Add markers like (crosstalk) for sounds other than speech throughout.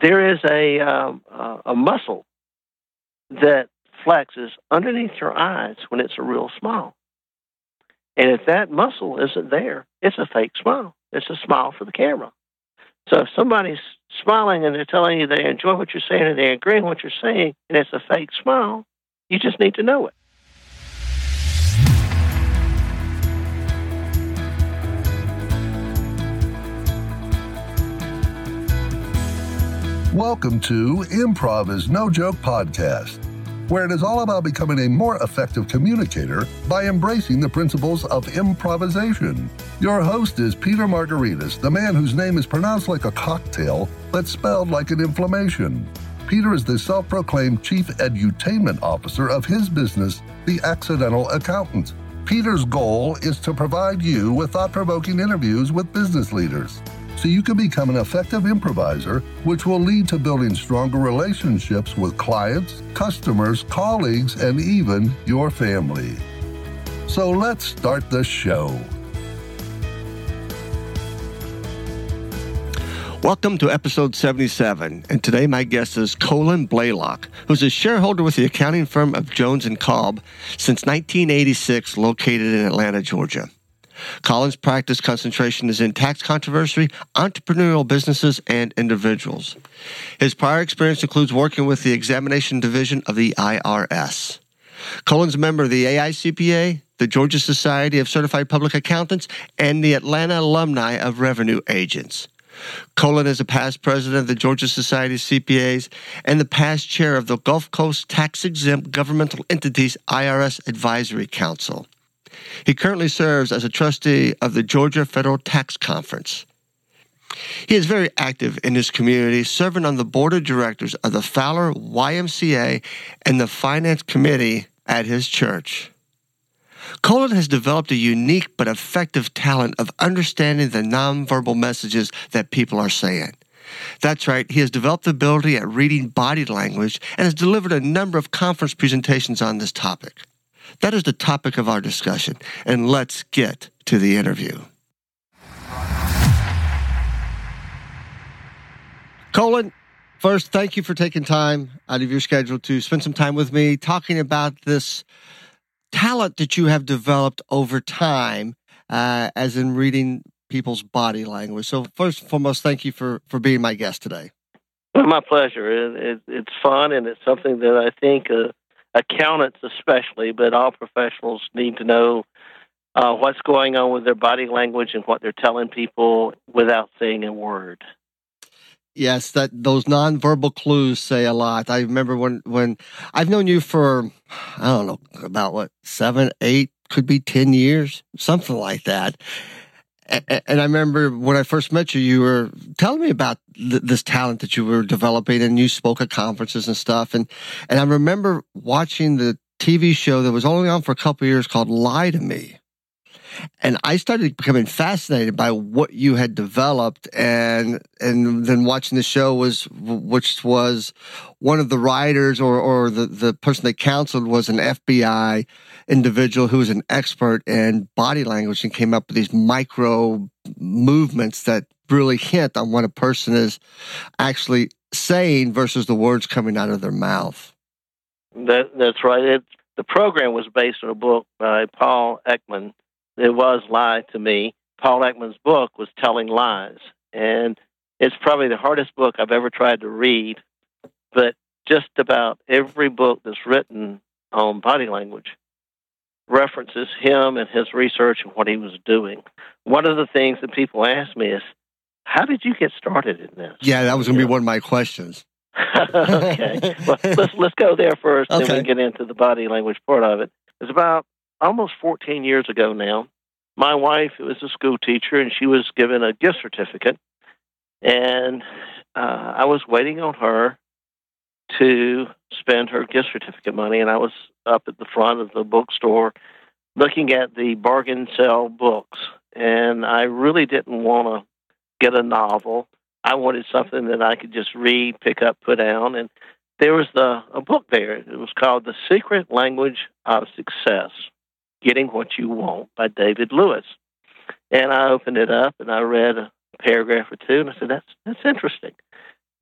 There is a, um, uh, a muscle that flexes underneath your eyes when it's a real smile. And if that muscle isn't there, it's a fake smile. It's a smile for the camera. So if somebody's smiling and they're telling you they enjoy what you're saying and they agree with what you're saying, and it's a fake smile, you just need to know it. Welcome to Improv is No Joke podcast, where it is all about becoming a more effective communicator by embracing the principles of improvisation. Your host is Peter Margaritis, the man whose name is pronounced like a cocktail but spelled like an inflammation. Peter is the self proclaimed chief edutainment officer of his business, The Accidental Accountant. Peter's goal is to provide you with thought provoking interviews with business leaders so you can become an effective improviser, which will lead to building stronger relationships with clients, customers, colleagues, and even your family. So let's start the show. Welcome to episode 77, and today my guest is Colin Blaylock, who's a shareholder with the accounting firm of Jones & Kolb since 1986, located in Atlanta, Georgia. Colin's practice concentration is in tax controversy, entrepreneurial businesses, and individuals. His prior experience includes working with the examination division of the IRS. Colin's a member of the AICPA, the Georgia Society of Certified Public Accountants, and the Atlanta Alumni of Revenue Agents. Colin is a past president of the Georgia Society of CPAs and the past chair of the Gulf Coast Tax Exempt Governmental Entities IRS Advisory Council. He currently serves as a trustee of the Georgia Federal Tax Conference. He is very active in his community, serving on the board of directors of the Fowler YMCA and the finance committee at his church. Colin has developed a unique but effective talent of understanding the nonverbal messages that people are saying. That's right, he has developed the ability at reading body language and has delivered a number of conference presentations on this topic. That is the topic of our discussion, and let's get to the interview. Colin, first, thank you for taking time out of your schedule to spend some time with me talking about this talent that you have developed over time, uh, as in reading people's body language. So, first and foremost, thank you for, for being my guest today. My pleasure. It, it, it's fun, and it's something that I think uh, accountants especially, but all professionals need to know uh, what's going on with their body language and what they're telling people without saying a word. Yes, that those nonverbal clues say a lot. I remember when when I've known you for I don't know about what seven, eight, could be ten years, something like that. And I remember when I first met you, you were telling me about th- this talent that you were developing, and you spoke at conferences and stuff. And and I remember watching the TV show that was only on for a couple years called Lie to Me. And I started becoming fascinated by what you had developed, and and then watching the show was which was one of the writers or or the the person that counseled was an FBI individual who was an expert in body language and came up with these micro movements that really hint on what a person is actually saying versus the words coming out of their mouth. That that's right. It, the program was based on a book by Paul Ekman it was Lie to Me. Paul Ekman's book was Telling Lies. And it's probably the hardest book I've ever tried to read, but just about every book that's written on body language references him and his research and what he was doing. One of the things that people ask me is, how did you get started in this? Yeah, that was going to be one of my questions. (laughs) (laughs) okay. Well, let's let's go there first, okay. then we get into the body language part of it. It's about almost 14 years ago now, my wife was a school teacher and she was given a gift certificate. And uh, I was waiting on her to spend her gift certificate money, and I was up at the front of the bookstore looking at the bargain sale books, and I really didn't want to get a novel. I wanted something that I could just read, pick up, put down, and there was the a book there. It was called The Secret Language of Success: Getting What You Want by David Lewis. And I opened it up and I read a paragraph or two, and I said, "That's that's interesting."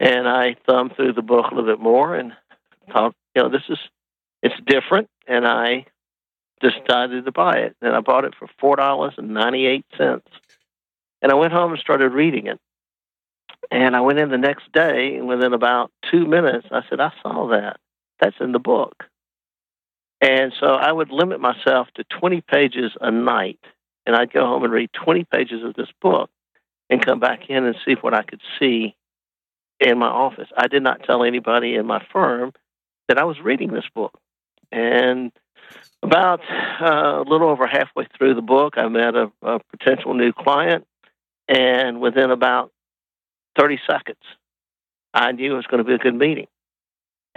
And I thumbed through the book a little bit more and thought, you know, this is it's different, and I decided to buy it. And I bought it for four dollars and ninety eight cents. And I went home and started reading it. And I went in the next day, and within about two minutes, I said, I saw that. That's in the book. And so I would limit myself to 20 pages a night. And I'd go home and read 20 pages of this book and come back in and see what I could see in my office. I did not tell anybody in my firm that I was reading this book. And about uh, a little over halfway through the book, I met a, a potential new client. And within about 30 seconds, I knew it was going to be a good meeting.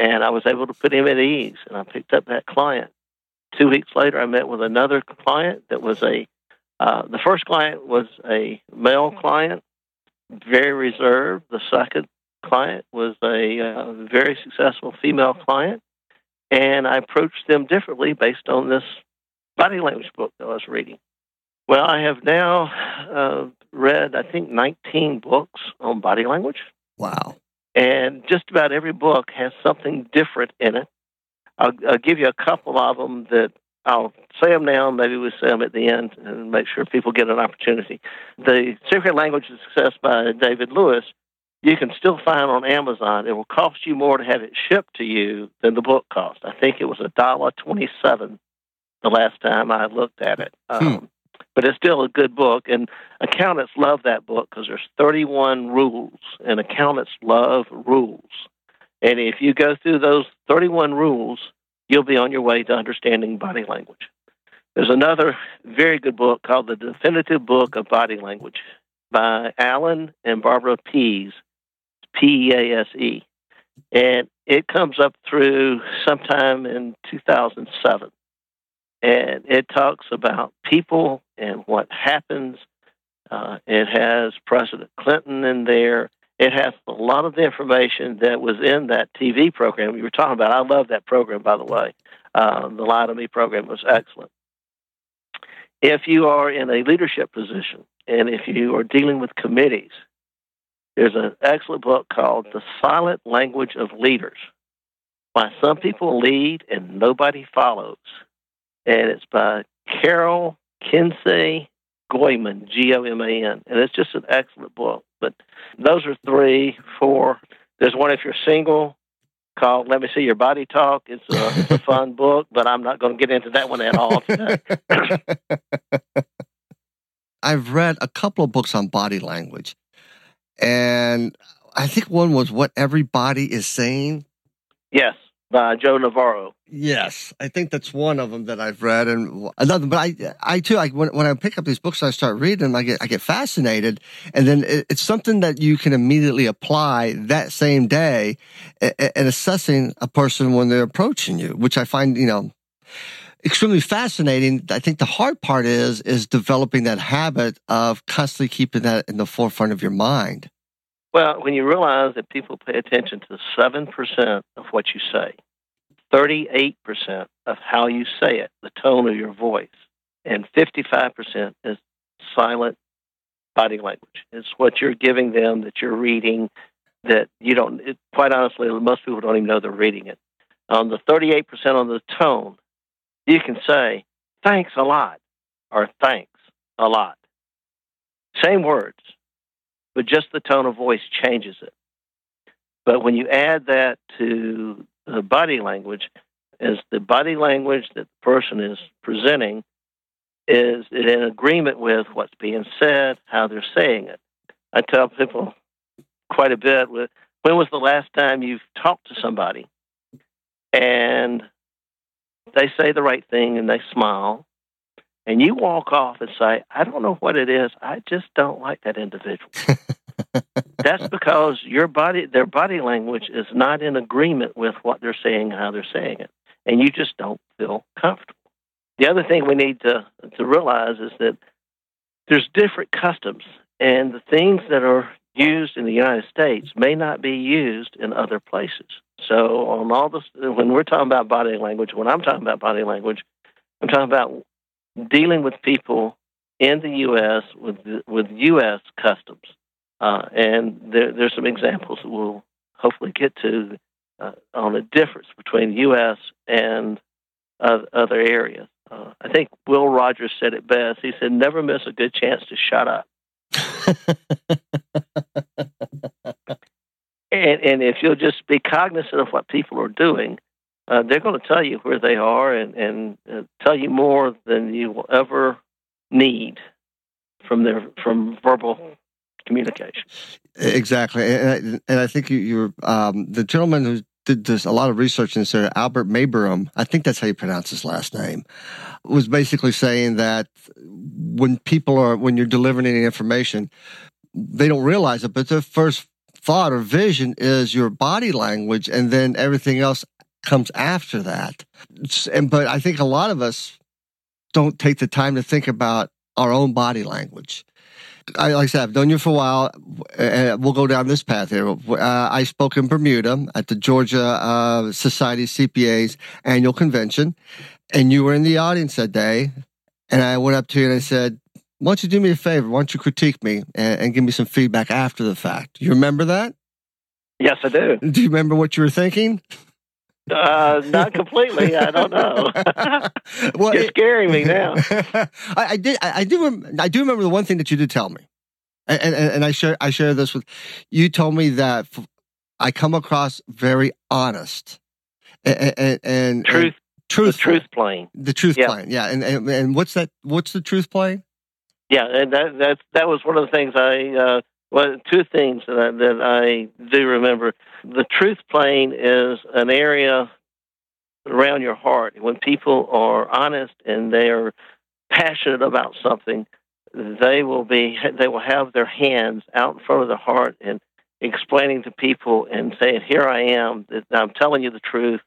And I was able to put him at ease, and I picked up that client. Two weeks later, I met with another client that was a, uh, the first client was a male client, very reserved. The second client was a uh, very successful female client. And I approached them differently based on this body language book that I was reading. Well, I have now uh, read, I think, 19 books on body language. Wow. And just about every book has something different in it. I'll, I'll give you a couple of them that I'll say them now, maybe we'll say them at the end and make sure people get an opportunity. The Secret Language of Success by David Lewis, you can still find on Amazon. It will cost you more to have it shipped to you than the book cost. I think it was a dollar twenty-seven the last time I looked at it. Hmm. Um, but it's still a good book. And accountants love that book because there's 31 rules, and accountants love rules. And if you go through those 31 rules, you'll be on your way to understanding body language. There's another very good book called The Definitive Book of Body Language by Alan and Barbara Pease, P E A S E. And it comes up through sometime in 2007 and it talks about people and what happens. Uh, it has President Clinton in there. It has a lot of the information that was in that TV program you were talking about. I love that program, by the way. Uh, the Lie to Me program was excellent. If you are in a leadership position and if you are dealing with committees, there's an excellent book called The Silent Language of Leaders Why Some People Lead and Nobody Follows and it's by Carol Kinsey Goman, G O M A N, and it's just an excellent book. But those are three, four. There's one if you're single called "Let Me See Your Body Talk." It's a, it's a fun (laughs) book, but I'm not going to get into that one at all today. (laughs) I've read a couple of books on body language, and I think one was "What Everybody Is Saying." Yes by Joe Navarro. Yes, I think that's one of them that I've read, and another. But I, I too, when, when I pick up these books, I start reading them. I get, I get fascinated, and then it, it's something that you can immediately apply that same day, and assessing a person when they're approaching you, which I find, you know, extremely fascinating. I think the hard part is is developing that habit of constantly keeping that in the forefront of your mind. Well, when you realize that people pay attention to 7% of what you say, 38% of how you say it, the tone of your voice, and 55% is silent body language. It's what you're giving them that you're reading that you don't, it, quite honestly, most people don't even know they're reading it. On the 38% on the tone, you can say, thanks a lot, or thanks a lot. Same words, but just the tone of voice changes it. But when you add that to the body language, as the body language that the person is presenting is in agreement with what's being said, how they're saying it. I tell people quite a bit when was the last time you've talked to somebody and they say the right thing and they smile and you walk off and say, I don't know what it is. I just don't like that individual. (laughs) That's because your body, their body language is not in agreement with what they're saying, and how they're saying it, and you just don't feel comfortable. The other thing we need to to realize is that there's different customs, and the things that are used in the United States may not be used in other places. So, on all this, when we're talking about body language, when I'm talking about body language, I'm talking about dealing with people in the U.S. with with U.S. customs, uh, and there, there's some examples that we'll hopefully get to uh, on the difference between U.S. and uh, other areas. Uh, I think Will Rogers said it best. He said, "Never miss a good chance to shut up." (laughs) and, and if you'll just be cognizant of what people are doing, uh, they're going to tell you where they are and, and uh, tell you more than you will ever need from their from verbal communication. Exactly, and I, and I think you, you're um, the gentleman who did this a lot of research in this area, Albert Maybaum, I think that's how you pronounce his last name, was basically saying that when people are when you're delivering any information, they don't realize it, but their first thought or vision is your body language, and then everything else comes after that. And but I think a lot of us don't take the time to think about our own body language. I, like I said, I've known you for a while, and we'll go down this path here. Uh, I spoke in Bermuda at the Georgia uh, Society CPAs annual convention, and you were in the audience that day. And I went up to you and I said, "Why don't you do me a favor? Why don't you critique me and, and give me some feedback after the fact?" You remember that? Yes, I do. Do you remember what you were thinking? Uh, not (laughs) completely. I don't know. (laughs) well, You're scaring me now. (laughs) I, I, did. I, I do. I do remember the one thing that you did tell me, and, and, and I share. I share this with you. Told me that I come across very honest and, and, and truth. truth. truth plane. The truth yeah. plane. Yeah. And, and and what's that? What's the truth plane? Yeah, and that that that was one of the things I. Uh, well, two things that I, that I do remember. The truth plane is an area around your heart. When people are honest and they are passionate about something, they will be they will have their hands out in front of the heart and explaining to people and saying, "Here I am. I'm telling you the truth.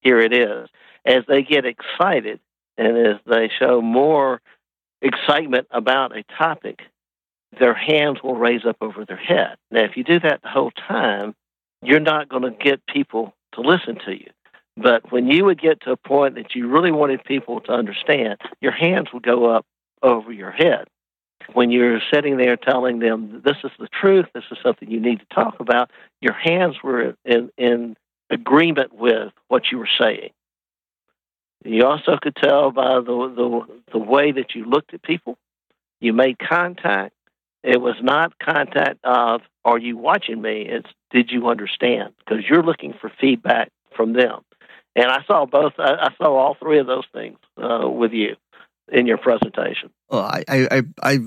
Here it is." As they get excited and as they show more excitement about a topic, their hands will raise up over their head. Now, if you do that the whole time, you're not going to get people to listen to you. But when you would get to a point that you really wanted people to understand, your hands would go up over your head. When you're sitting there telling them, this is the truth, this is something you need to talk about, your hands were in, in agreement with what you were saying. You also could tell by the, the, the way that you looked at people. You made contact. It was not contact of, are you watching me? It's, did you understand? Because you're looking for feedback from them. And I saw both, I, I saw all three of those things uh, with you in your presentation. Well, I, I, I,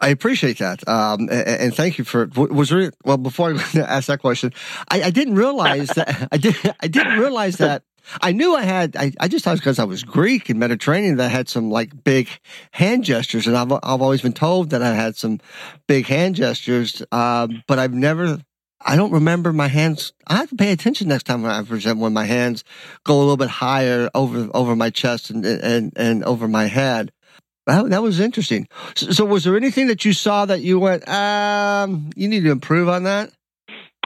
I appreciate that, um, and, and, thank you for. Was there well before I (laughs) ask that question? I, I didn't realize that I did. I didn't realize that I knew I had, I, I just thought because I was Greek and Mediterranean that I had some like big hand gestures. And I've, I've always been told that I had some big hand gestures. Um, but I've never, I don't remember my hands. I have to pay attention next time when I present when my hands go a little bit higher over, over my chest and, and, and over my head. That, that was interesting. So, so was there anything that you saw that you went, um, you need to improve on that?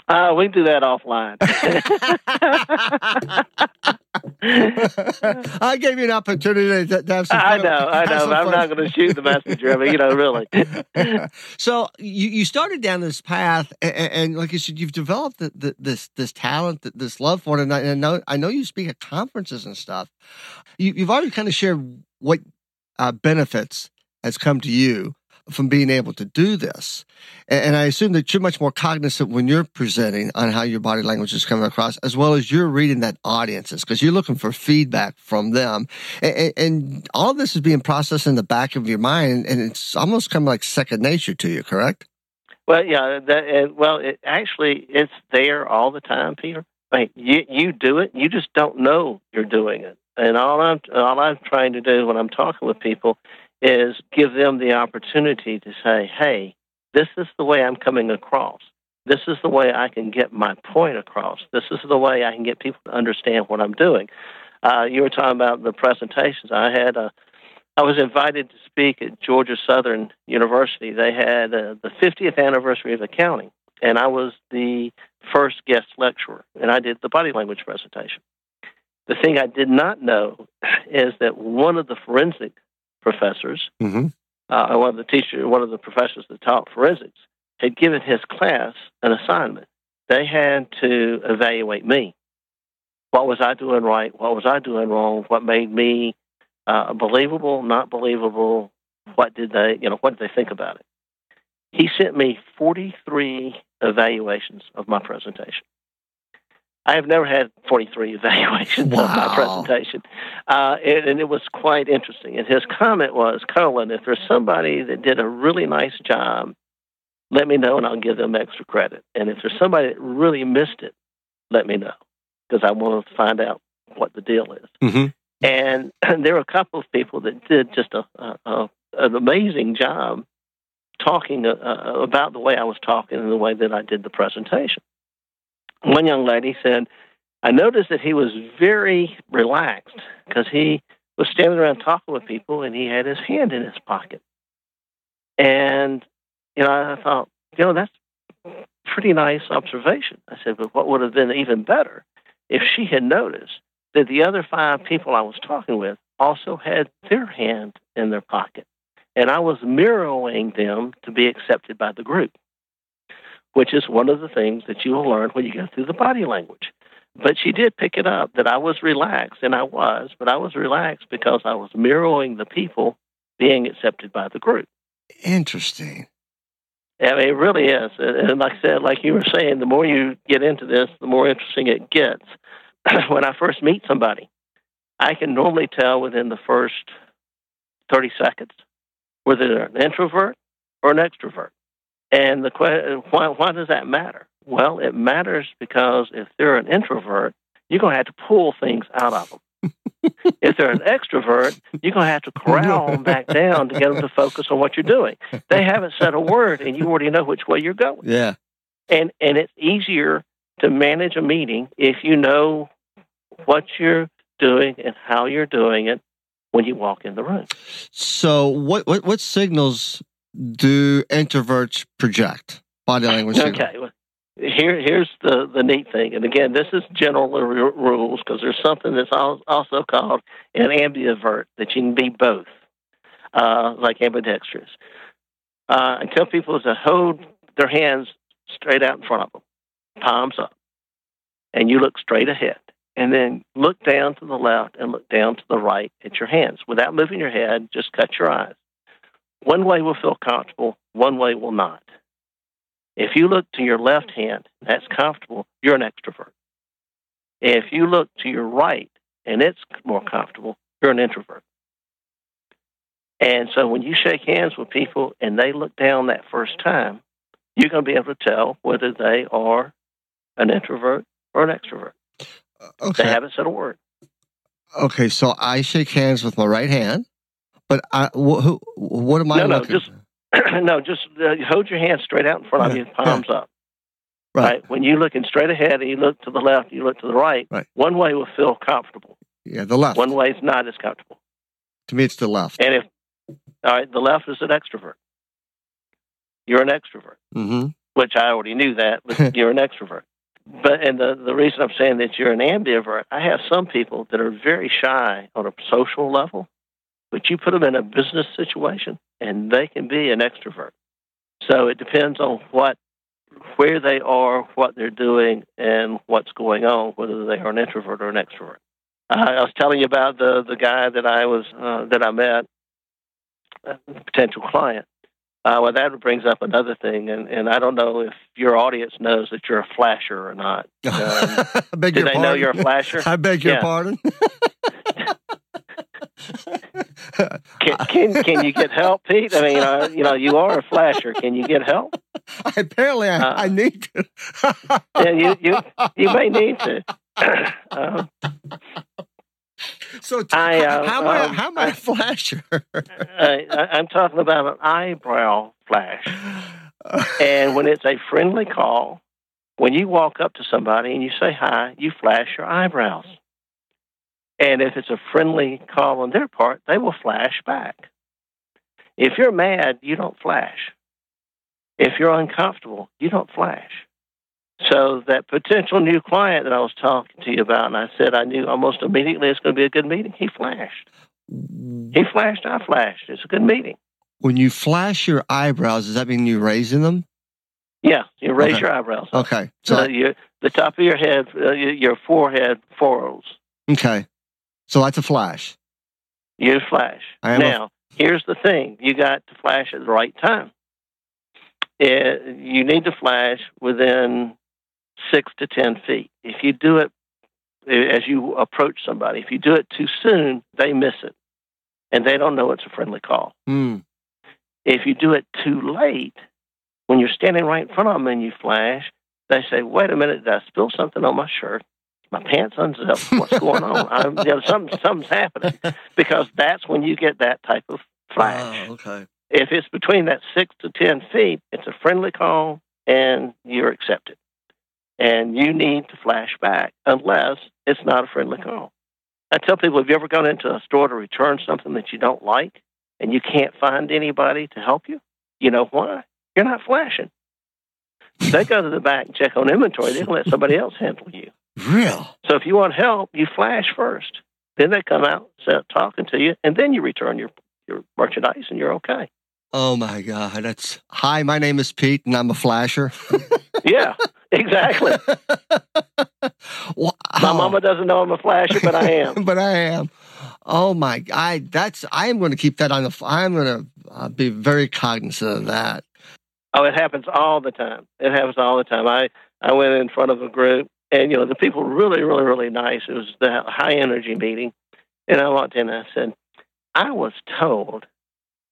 Uh, we can do that offline. (laughs) I gave you an opportunity to, to have some. I know, I know. I'm not going to shoot the messenger. I mean, you know, really. (laughs) so you, you started down this path, and, and like you said, you've developed the, the, this this talent, this love for it. And I, and I, know I know you speak at conferences and stuff. You, have already kind of shared what uh, benefits has come to you from being able to do this. And I assume that you're much more cognizant when you're presenting on how your body language is coming across, as well as you're reading that audiences, because you're looking for feedback from them. And, and, all this is being processed in the back of your mind, and it's almost kind of like second nature to you, correct? Well, yeah. That, well, it, actually, it's there all the time, Peter. I mean, you you do it. You just don't know you're doing it. And all I'm all I'm trying to do when I'm talking with people is give them the opportunity to say, hey, this is the way I'm coming across. This is the way I can get my point across. This is the way I can get people to understand what I'm doing. Uh, you were talking about the presentations. I had a, I was invited to speak at Georgia Southern University. They had uh, the 50th anniversary of accounting, and I was the first guest lecturer, and I did the body language presentation. The thing I did not know (laughs) is that one of the forensic professors, Mm-hmm. uh, one of the teachers, one of the professors that taught forensics, had given his class an assignment. They had to evaluate me. What was I doing right? What was I doing wrong? What made me uh, believable? Not believable? What did they, you know, what did they think about it? He sent me 43 evaluations of my presentation. I have never had 43 evaluations of my presentation. Uh, and, and it was quite interesting. And his comment was, Colin, if there's somebody that did a really nice job, let me know and I'll give them extra credit. And if there's somebody that really missed it, let me know because I want to find out what the deal is. Mm-hmm. And (clears throat) there were a couple of people that did just a, a, a an amazing job talking uh, uh, about the way I was talking and the way that I did the presentation. One young lady said, I noticed that he was very relaxed because he was standing around talking with people and he had his hand in his pocket. And, you know, I thought, you know, that's pretty nice observation. I said, but what would have been even better if she had noticed that the other five people I was talking with also had their hand in their pocket. And I was mirroring them to be accepted by the group, which is one of the things that you will learn when you go through the body language. But she did pick it up that I was relaxed, and I was, but I was relaxed because I was mirroring the people being accepted by the group. Interesting. I mean, it really is. And like I said, like you were saying, the more you get into this, the more interesting it gets. (clears throat) when I first meet somebody, I can normally tell within the first 30 seconds whether they're an introvert or an extrovert. And the question, why, why does that matter? Well, it matters because if they're an introvert, you're going to have to pull things out of them. (laughs) if they're an extrovert, you're going to have to (laughs) corral them back down to get them to focus on what you're doing. They haven't said a word, and you already know which way you're going. Yeah. And and it's easier to manage a meeting if you know what you're doing and how you're doing it when you walk in the room. So, what what what signals do introverts project? Body language. Okay. Here, here's the, the neat thing, and again, this is general r- rules because there's something that's al- also called an ambivert that you can be both, uh, like ambidextrous. Uh, I tell people to hold their hands straight out in front of them, palms up, and you look straight ahead, and then look down to the left and look down to the right at your hands without moving your head. Just cut your eyes. One way will feel comfortable, one way will not. If you look to your left hand, that's comfortable, you're an extrovert. If you look to your right and it's more comfortable, you're an introvert. And so when you shake hands with people and they look down that first time, you're going to be able to tell whether they are an introvert or an extrovert. Uh, okay. They haven't said a word. Okay. So I shake hands with my right hand, but I wh- who, what am I No, no, looking? just- (clears throat) no, just uh, hold your hands straight out in front of you, palms up. right. When you're looking straight ahead and you look to the left, you look to the right, Right. one way will feel comfortable. Yeah, the left. One way is not as comfortable. to me, it's the left. And if, all right, the left is an extrovert. You're an extrovert, Mm-hmm. which I already knew that, but (laughs) you're an extrovert. But and the the reason I'm saying that you're an ambivert, I have some people that are very shy on a social level, but you put them in a business situation and they can be an extrovert. So it depends on what where they are, what they're doing, and what's going on, whether they are an introvert or an extrovert. I was telling you about the the guy that I was uh, that I met, a potential client. Uh, well, that brings up another thing, and, and I don't know if your audience knows that you're a flasher or not. (laughs) Um, I beg do your they pardon. know you're a flasher? (laughs) I beg your Yeah. pardon. (laughs) Can, can can you get help, Pete? I mean, uh, you know, you are a flasher. Can you get help? (laughs) Apparently, I, Uh, I need to. (laughs) Yeah, you you you may need to. um, (laughs) so, t- I, uh, how am I? um, How am I a flasher? I, I- I'm talking about an eyebrow flash. and when it's a friendly call, when you walk up to somebody and you say hi, you flash your eyebrows. And if it's a friendly call on their part, they will flash back. If you're mad, you don't flash. If you're uncomfortable, you don't flash. So that potential new client that I was talking to you about, and I said I knew almost immediately it's going to be a good meeting, he flashed. He flashed, I flashed. It's a good meeting. When you flash your eyebrows, does that mean you're raising them? Yeah, you raise Okay. your eyebrows. up. Okay. So So your, the top of your head, uh, your your forehead furrows. okay. So that's a flash. You flash. Am a- now, here's the thing: you got to flash at the right time. It, you need to flash within six to ten feet. If you do it eh, as you approach somebody, if you do it too soon, they miss it, and they don't know it's a friendly call. Hmm. If you do it too late, when you're standing right in front of them and you flash, they say, "Wait a minute, did I spill something on my shirt? My pants unzipped. What's going on? (laughs) I'm, you know, something, something's happening." Because that's when you get that type of flash. Oh, okay. If it's between that six to ten feet, it's a friendly call and you're accepted. And you need to flash back unless it's not a friendly call. I tell people, have you ever gone into a store to return something that you don't like and you can't find anybody to help you? You know why? You're not flashing. They go to the back and check on inventory. They can let somebody else handle you. Real. So if you want help, you flash first. Then they come out, start talking to you, and then you return your, your merchandise and you're okay. Oh my God. That's hi. My name is Pete, and I'm a flasher. (laughs) Yeah, exactly. (laughs) Wow. My mama doesn't know I'm a flasher, but I am. (laughs) but I am. Oh my! I that's I am going to keep that on the. I'm going to uh, be very cognizant of that. Oh, it happens all the time. It happens all the time. I I went in front of a group, and you know the people were really, really, really nice. It was the high energy meeting, and I walked in and I said, I was told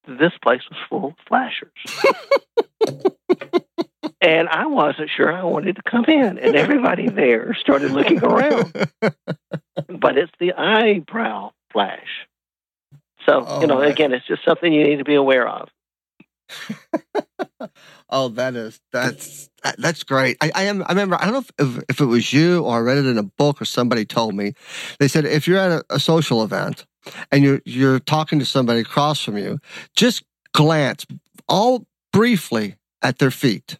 this place was full of flashers. (laughs) and I wasn't sure I wanted to come in. And everybody there started looking around. (laughs) but it's the eyebrow flash. So, Oh, you know, again, it's just something you need to be aware of. (laughs) Oh, that is that's that, that's great. I, I am. I remember. I don't know if, if if it was you or I read it in a book or somebody told me. They said if you're at a, a social event and you're you're talking to somebody across from you, just glance all briefly at their feet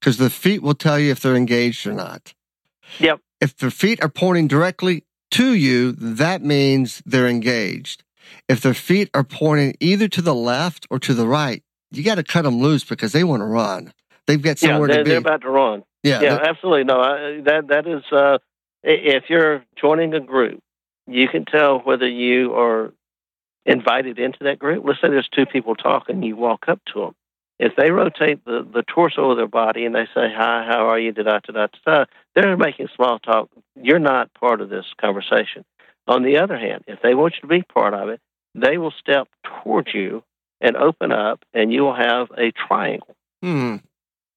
because the feet will tell you if they're engaged or not. Yep. If their feet are pointing directly to you, that means they're engaged. If their feet are pointing either to the left or to the right, you got to cut them loose because they want to run. They've got Yeah, somewhere they're, to be. they're about to run. yeah, Yeah, absolutely. No, I, that that is. Uh, if you're joining a group, you can tell whether you are invited into that group. Let's say there's two people talking. You walk up to them. If they rotate the, the torso of their body and they say, "Hi, how are you?" Da da da da da. They're making small talk. You're not part of this conversation. On the other hand, if they want you to be part of it, they will step towards you and open up, and you will have a triangle. Hmm.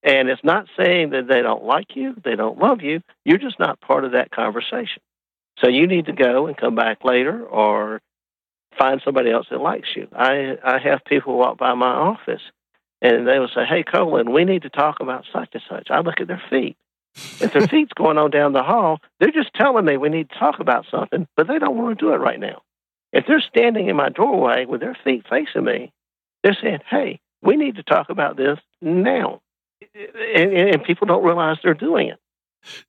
And it's not saying that they don't like you, they don't love you. You're just not part of that conversation. So you need to go and come back later or find somebody else that likes you. I, I have people walk by my office and they will say, Hey, Colin, we need to talk about such and such. I look at their feet. If their (laughs) feet's going on down the hall, they're just telling me we need to talk about something, but they don't want to do it right now. If they're standing in my doorway with their feet facing me, they're saying, Hey, we need to talk about this now and, and people don't realize they're doing it.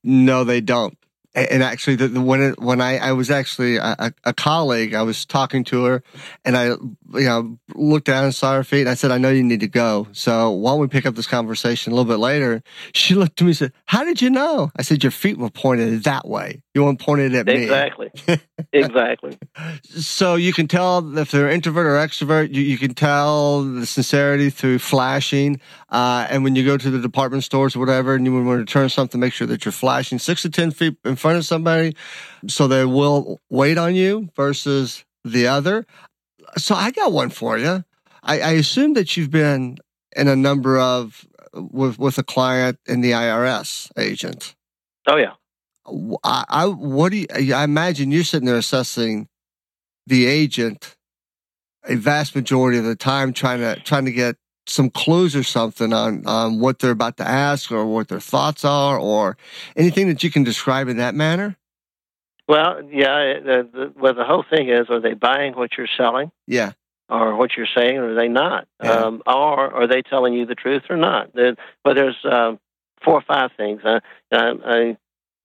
No, they don't. And actually, the, the, when it, when I, I was actually a, a, colleague, I was talking to her, and I you know looked down and saw her feet, and I said, "I know you need to go. So why don't we pick up this conversation a little bit later?" She looked at me and said, "How did you know?" I said, "Your feet were pointed that way. You weren't pointed at me." Exactly. (laughs) exactly. So you can tell if they're introvert or extrovert. You, you can tell the sincerity through flashing. Uh, and when you go to the department stores or whatever, and you want to return something, make sure that you're flashing six to ten feet in front of somebody, so they will wait on you versus the other. So I got one for you. I, I assume that you've been in a number of with with a client in the IRS agent. Oh yeah. I, I what do you, I imagine you're sitting there assessing the agent a vast majority of the time trying to trying to get some clues or something on, on what they're about to ask or what their thoughts are or anything that you can describe in that manner? Well, yeah. The, the, well, the whole thing is: are they buying what you're selling? Yeah. Or what you're saying, or are they not? Yeah. Um, or are they telling you the truth or not? There, but there's um, four or five things. I, I, I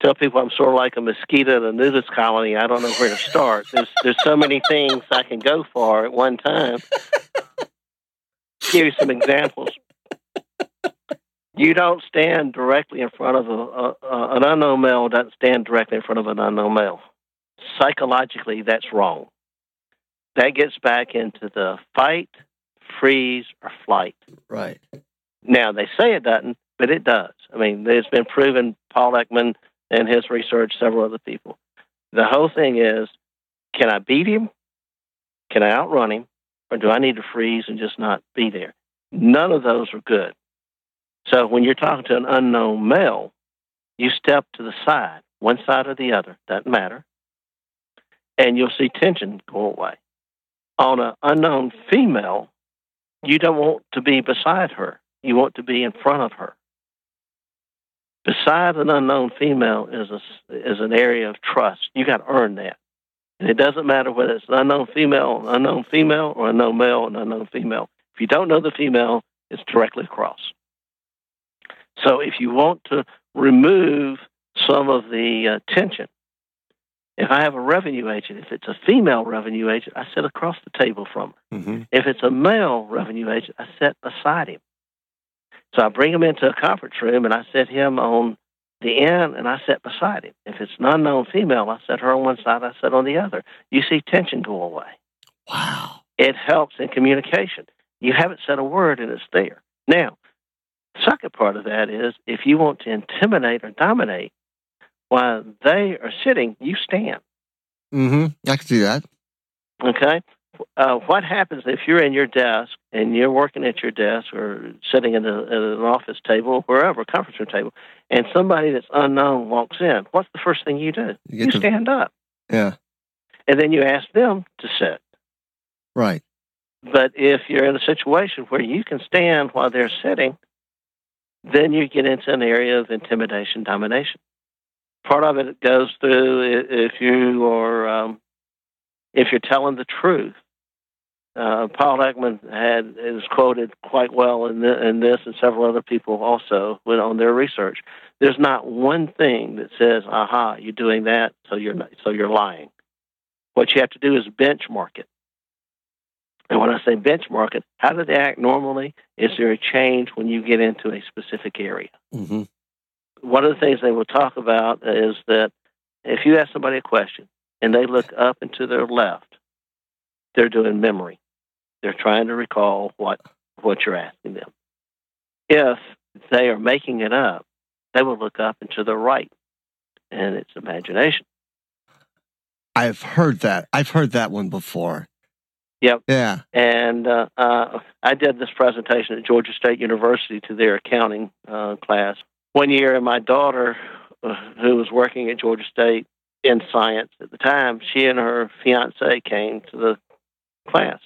tell people I'm sort of like a mosquito in a nudist colony. I don't know where to start. There's there's so many things I can go for at one time. (laughs) Give you some examples. You don't stand directly in front of a, a, a an unknown male. Doesn't stand directly in front of an unknown male. Psychologically, that's wrong. That gets back into the fight, freeze, or flight. Right. Now they say it doesn't, but it does. I mean, it's been proven. Paul Ekman and his research, several other people. The whole thing is, can I beat him? Can I outrun him? Or do I need to freeze and just not be there? None of those are good. So when you're talking to an unknown male, you step to the side, one side or the other, doesn't matter, and you'll see tension go away. On an unknown female, you don't want to be beside her. You want to be in front of her. Beside an unknown female is a, is an area of trust. You got to earn that. And it doesn't matter whether it's an unknown female, an unknown female, or unknown male, an unknown female. If you don't know the female, it's directly across. So if you want to remove some of the uh, tension, if I have a revenue agent, if it's a female revenue agent, I sit across the table from her. Mm-hmm. If it's a male revenue agent, I sit beside him. So I bring him into a conference room and I set him on the end and I sit beside him. If it's an unknown female, I set her on one side, I sit on the other. You see tension go away. Wow. It helps in communication. You haven't said a word and it's there. Now, the second part of that is if you want to intimidate or dominate while they are sitting, you stand. Mm-hmm. I can see that. Okay? Uh, what happens if you're in your desk and you're working at your desk or sitting at, a, at an office table, wherever, conference room table, and somebody that's unknown walks in? What's the first thing you do? You You, to- stand up, Yeah. and then you ask them to sit. Right. But if you're in a situation where you can stand while they're sitting, then you get into an area of intimidation, domination. Part of it goes through if you are um, if you're telling the truth. Uh, Paul Ekman had is quoted quite well in, the, in this, and several other people also went on their research. There's not one thing that says, "Aha, you're doing that, so you're not, so you're lying." What you have to do is benchmark it. And when I say benchmark it, how do they act normally? Is there a change when you get into a specific area? Mm-hmm. One of the things they will talk about is that if you ask somebody a question and they look up and to their left, they're doing memory. They're trying to recall what, what you're asking them. If they are making it up, they will look up and to the right, and it's imagination. I've heard that. I've heard that one before. Yep. Yeah. And uh, uh, I did this presentation at Georgia State University to their accounting uh, class. One year, and my daughter, uh, who was working at Georgia State in science at the time, she and her fiance came to the class.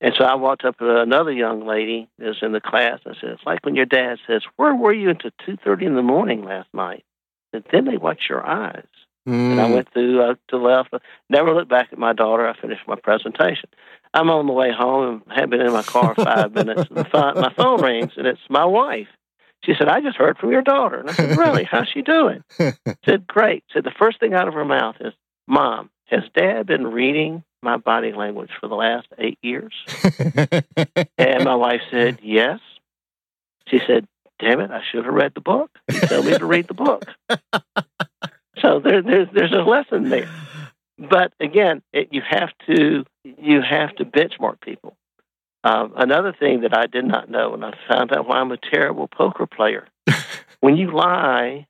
And so I walked up to another young lady that was in the class and I said, It's like when your dad says, Where were you until 2.30 in the morning last night? And then they watch your eyes. And I Mm. went through uh, to the left. Never looked back at my daughter. I finished my presentation. I'm on the way home and had been in my car (laughs) five minutes. And my phone rings, and it's my wife. She said, "I just heard from your daughter." And I said, "Really? How's she doing?" (laughs) said, "Great." Said the first thing out of her mouth is, "Mom, has Dad been reading my body language for the last eight years?" (laughs) And my wife said, "Yes." She said, "Damn it! I should have read the book. You tell me to read the book." So there, there's there's a lesson there. But again, it, you have to you have to benchmark people. Um, another thing that I did not know, and I found out why I'm a terrible poker player. (laughs) when you lie,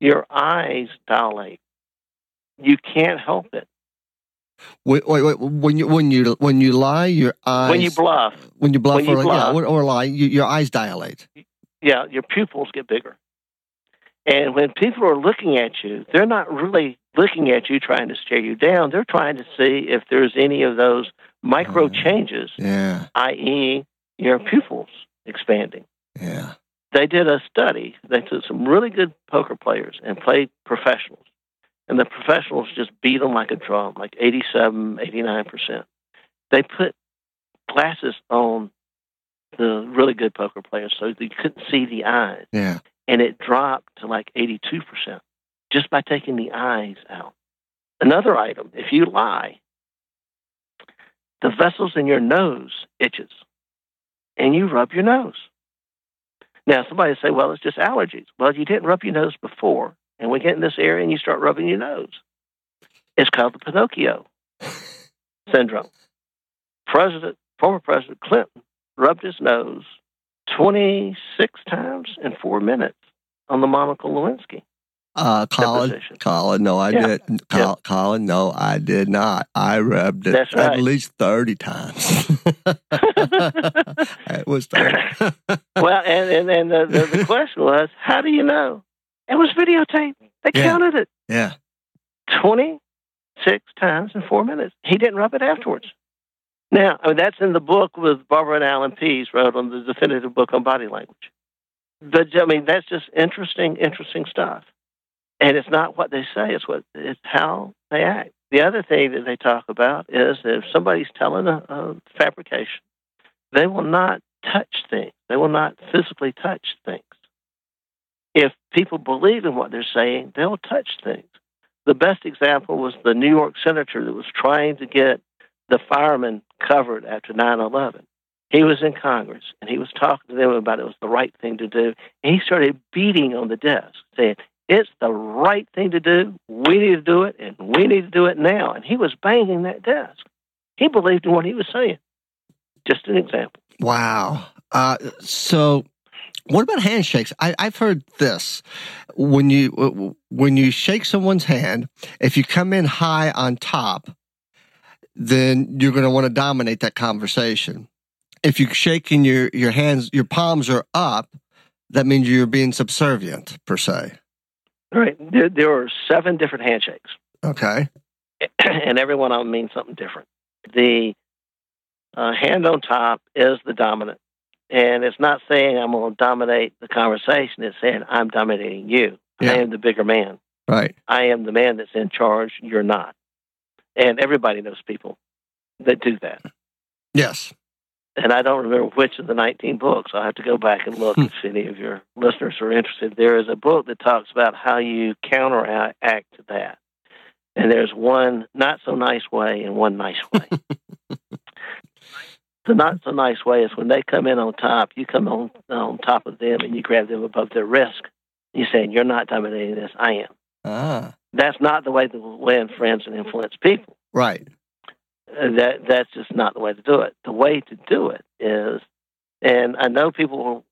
your eyes dilate. You can't help it. Wait, wait, wait. When you when you when you lie, your eyes. when you bluff, when you bluff, when you or, bluff. yeah, or, or lie, you, your eyes dilate. yeah, your pupils get bigger. And when people are looking at you, they're not really looking at you trying to stare you down. They're trying to see if there's any of those micro changes Yeah. i.e., your pupils expanding. Yeah. They did a study. They took some really good poker players and played professionals. And the professionals just beat them like a drum, like 87, 89%. They put glasses on the really good poker players so you couldn't see the eyes. Yeah. And it dropped to like 82% just by taking the eyes out. Another item, if you lie, the vessels in your nose itches and you rub your nose. Now, somebody say, well, it's just allergies. Well, you didn't rub your nose before, and we get in this area and you start rubbing your nose. It's called the Pinocchio (laughs) syndrome. President, former President Clinton rubbed his nose 26 times in four minutes on the Monica Lewinsky. Uh, Colin, deposition. Colin, no, I Yeah. did. Col- Colin, no, I did not. I rubbed it That's at least thirty times. (laughs) (laughs) it was 30. Well, and, and, and the, the, the question was, how do you know? It was videotaped. They Yeah. counted it yeah, 26 times in four minutes. He didn't rub it afterwards. Now, I mean, that's in the book with Barbara and Alan Pease wrote on the definitive book on body language. But I mean, that's just interesting, interesting stuff. And it's not what they say; it's what it's how they act. The other thing that they talk about is that if somebody's telling a, a fabrication, they will not touch things. They will not physically touch things. If people believe in what they're saying, they'll touch things. The best example was the New York senator that was trying to get the firemen covered after 9 11. He was in Congress and he was talking to them about it was the right thing to do. And he started beating on the desk, saying, It's the right thing to do. We need to do it and we need to do it now. And he was banging that desk. He believed in what he was saying. Just an example. wow. Uh, so, what about handshakes? I, I've heard this when you when you shake someone's hand, if you come in high on top, then you're going to want to dominate that conversation. If you're shaking your your hands, your palms are up, that means you're being subservient per se. Right. There, there are seven different handshakes. Okay. (clears throat) and every one of them means something different. The uh, hand on top is the dominant, and it's not saying I'm going to dominate the conversation. It's saying I'm dominating you. Yeah. I am the bigger man. Right. I am the man that's in charge. You're not. And everybody knows people that do that. Yes. And I don't remember which of the 19 books. I'll have to go back and look Hmm. if any of your listeners are interested. There is a book that talks about how you counteract that. And there's one not so nice way and one nice way. (laughs) the not so nice way is when they come in on top, you come on, on top of them and you grab them above their wrist. You're saying, You're not dominating this, I am. Ah. That's not the way to win friends and influence people. Right. Uh, that that's just not the way to do it. The way to do it is, and I know people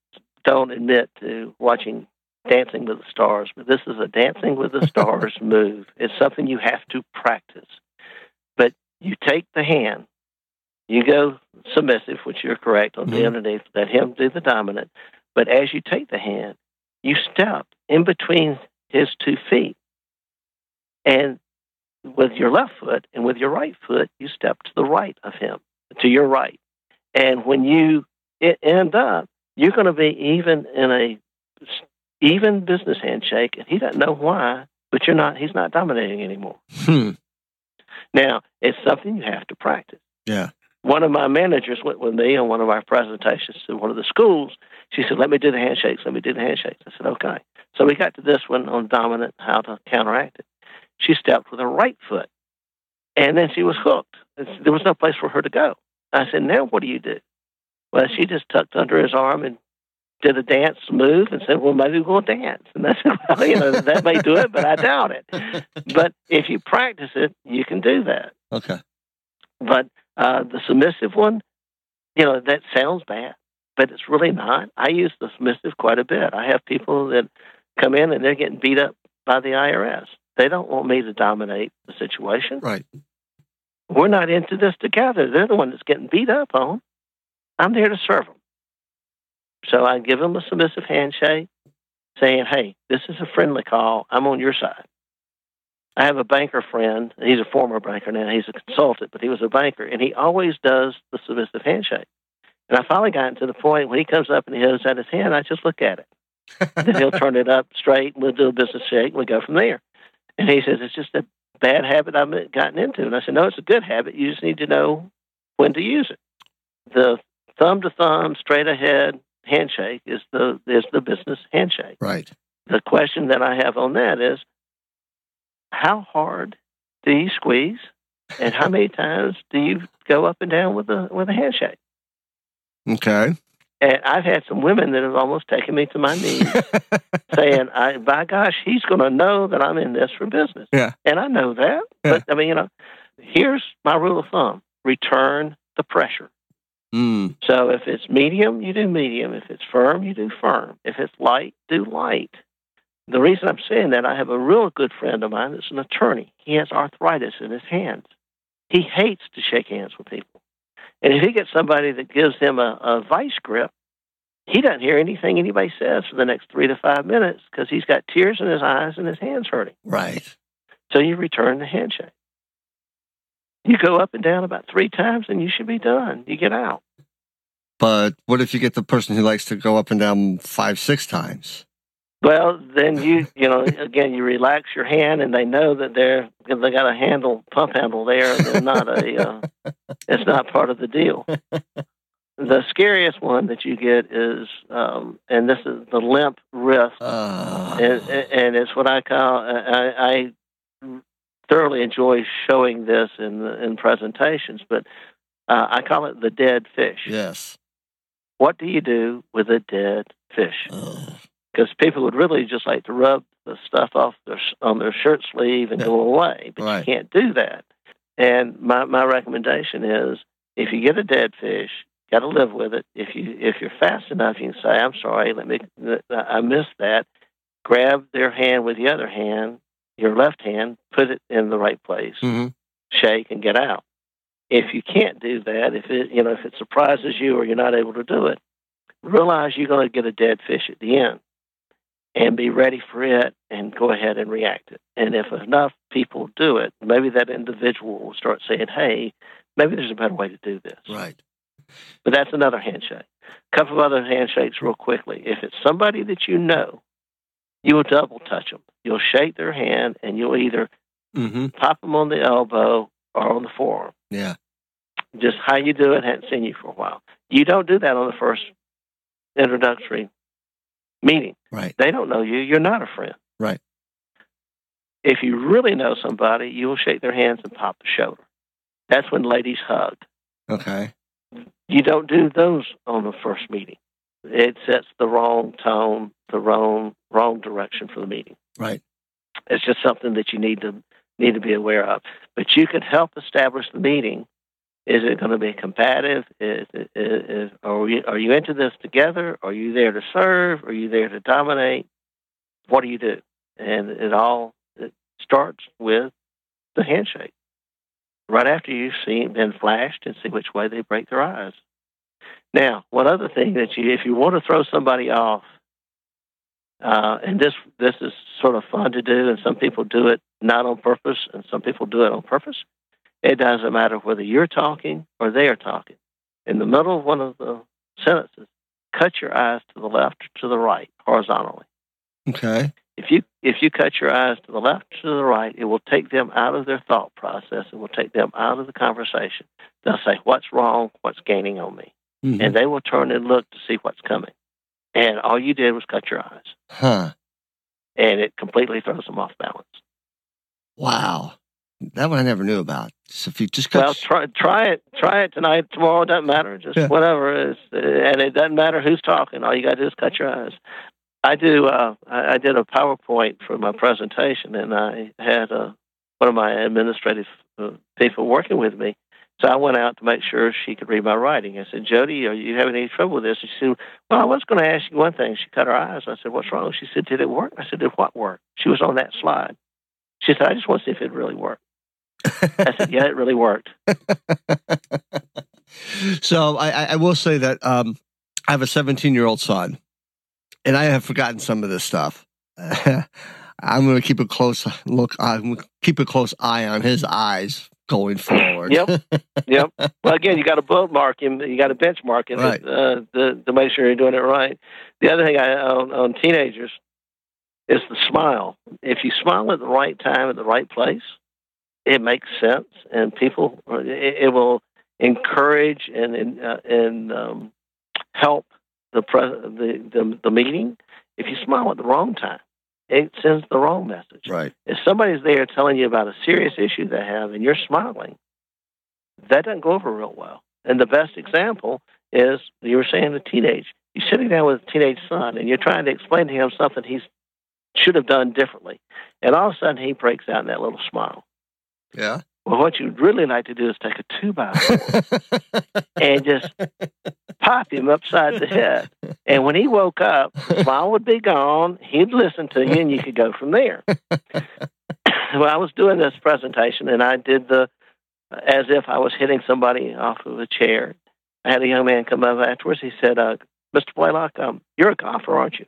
don't admit to watching Dancing with the Stars, but this is a Dancing with the (laughs) Stars move. It's something you have to practice. But you take the hand, you go submissive, which you're correct on the Mhm. underneath. Let him do the dominant. But as you take the hand, you step in between his two feet, and with your left foot and with your right foot, you step to the right of him, to your right. And when you end up, you're going to be even in a even business handshake, and he doesn't know why, but you're not. He's not dominating anymore. Hmm. Now, it's something you have to practice. Yeah. One of my managers went with me on one of our presentations to one of the schools. She said, "Let me do the handshakes. Let me do the handshakes." I said, "Okay." So we got to this one on dominant, how to counteract it. She stepped with her right foot, and then she was hooked. There was no place for her to go. I said, "Now what do you do?" Well, she just tucked under his arm and did a dance move and said, "Well, maybe we'll dance." And I said, (laughs) "Well, you know, that may do it, but I doubt it. (laughs) But if you practice it, you can do that." Okay. But uh, the submissive one, you know, that sounds bad, but it's really not. I use the submissive quite a bit. I have people that come in and they're getting beat up by the IRS. They don't want me to dominate the situation. Right. We're not into this together. They're the one that's getting beat up on. I'm there to serve them. So I give them a submissive handshake saying, hey, this is a friendly call. I'm on your side. I have a banker friend. He's a former banker now. He's a consultant, but he was a banker, and he always does the submissive handshake. And I finally got to the point when he comes up and he holds out his hand, I just look at it. then he'll turn it up straight, and we'll do a business shake, and we go from there. And he says, It's just a bad habit I've gotten into. And I said, No, it's a good habit. You just need to know when to use it. The thumb to thumb, straight ahead handshake is the is the business handshake. Right. The question that I have on that is how hard do you squeeze and how many times do you go up and down with a with a handshake? Okay. And I've had some women that have almost taken me to my knees, (laughs) saying, "I, by gosh, he's going to know that I'm in this for business." Yeah. And I know that, Yeah. but I mean, you know, here's my rule of thumb: return the pressure. Mm. So if it's medium, you do medium. If it's firm, you do firm. If it's light, do light. The reason I'm saying that, I have a real good friend of mine that's an attorney. He has arthritis in his hands. He hates to shake hands with people. And if he gets somebody that gives him a, a vice grip, he doesn't hear anything anybody says for the next three to five minutes because he's got tears in his eyes and his hands hurting. Right. So you return the handshake. You go up and down about three times and you should be done. You get out. But what if you get the person who likes to go up and down five, six times? Well, then you you know again you relax your hand and they know that they're they got a handle pump handle there. They're not a uh, (laughs) it's not part of the deal. The scariest one that you get is um, and this is the limp wrist, Uh, and, and it's what I call I, I thoroughly enjoy showing this in in presentations, but uh, I call it the dead fish. yes. What do you do with a dead fish? Ugh. Because people would really just like to rub the stuff off their on their shirt sleeve and Yeah. go away, but Right. you can't do that. And my my recommendation is if you get a dead fish, got to live with it. If you if you're fast enough, you can say, "I'm sorry, let me I missed that." Grab their hand with the other hand, your left hand, put it in the right place, Mhm. shake, and get out. If you can't do that, if it you know if it surprises you or you're not able to do it, realize you're going to get a dead fish at the end and be ready for it and go ahead and react it. And if enough people do it, maybe that individual will start saying, hey, maybe there's a better way to do this. Right. But that's another handshake. A couple of other handshakes, real quickly. If it's somebody that you know, you will double touch them. You'll shake their hand and you'll either Mm-hmm. pop them on the elbow or on the forearm. Yeah. Just how you do it, hadn't seen you for a while. You don't do that on the first introductory meeting. Right. They don't know you. You're not a friend. Right. If you really know somebody, you will shake their hands and pop the shoulder. That's when ladies hug. Okay. You don't do those on the first meeting. It sets the wrong tone, the wrong wrong direction for the meeting. Right. It's just something that you need to need to be aware of. But you can help establish the meeting. Is it going to be combative? Is, is, is, are, you, are you into this together? Are you there to serve? Are you there to dominate? What do you do? And it all it starts with the handshake. Right after you've seen been flashed and see which way they break their eyes. Now, one other thing that you, if you want to throw somebody off, uh, and this this is sort of fun to do, and some people do it not on purpose, and some people do it on purpose. It doesn't matter whether you're talking or they are talking. In the middle of one of the sentences, cut your eyes to the left or to the right horizontally. Okay. If you if you cut your eyes to the left or to the right, it will take them out of their thought process. It will take them out of the conversation. They'll say, "What's wrong? What's gaining on me?" Mhm. And they will turn and look to see what's coming. And all you did was cut your eyes, Huh. and it completely throws them off balance. Wow. That one I never knew about. So if you just cut. Well, try try it. Try it tonight, tomorrow. Doesn't matter. Just Yeah. whatever is, and it doesn't matter who's talking. All you got to do is cut your eyes. I do. Uh, I, I did a PowerPoint for my presentation, and I had uh, one of my administrative uh, people working with me. So I went out to make sure she could read my writing. I said, "Jody, are you having any trouble with this?" And she said, "Well, I was going to ask you one thing." She cut her eyes. I said, "What's wrong?" She said, "Did it work?" I said, "Did what work?" She was on that slide. She said, "I just want to see if it really worked." I said, "Yeah, it really worked." (laughs) so I, I- will say that um, I have a 17 year old son, and I have forgotten some of this stuff. (laughs) I'm going to keep a close look. I'm keep a close eye on his eyes going forward. Yep. (laughs) yep. Well, again, you got to bookmark him. You got to benchmark him Right. uh, to, to make sure you're doing it right. The other thing I, on, on teenagers is the smile. If you smile at the right time, at the right place, it makes sense, and people it, it will encourage and and, uh, and um, help the, pre- the the the meeting. If you smile at the wrong time, it sends the wrong message. Right. If somebody's there telling you about a serious issue they have and you're smiling, that doesn't go over real well. And the best example is you were saying the teenage. You're sitting down with a teenage son and you're trying to explain to him something he should have done differently. And all of a sudden he breaks out in that little smile. Yeah. Well, what you'd really like to do is take a two by four (laughs) and just pop him upside the head. And when he woke up, the smile would be gone. He'd listen to you, and you could go from there. (laughs) well, I was doing this presentation, and I did the as if I was hitting somebody off of a chair. I had a young man come up afterwards. He said, uh, "Mr. Blaylock, um, you're a golfer, aren't you?"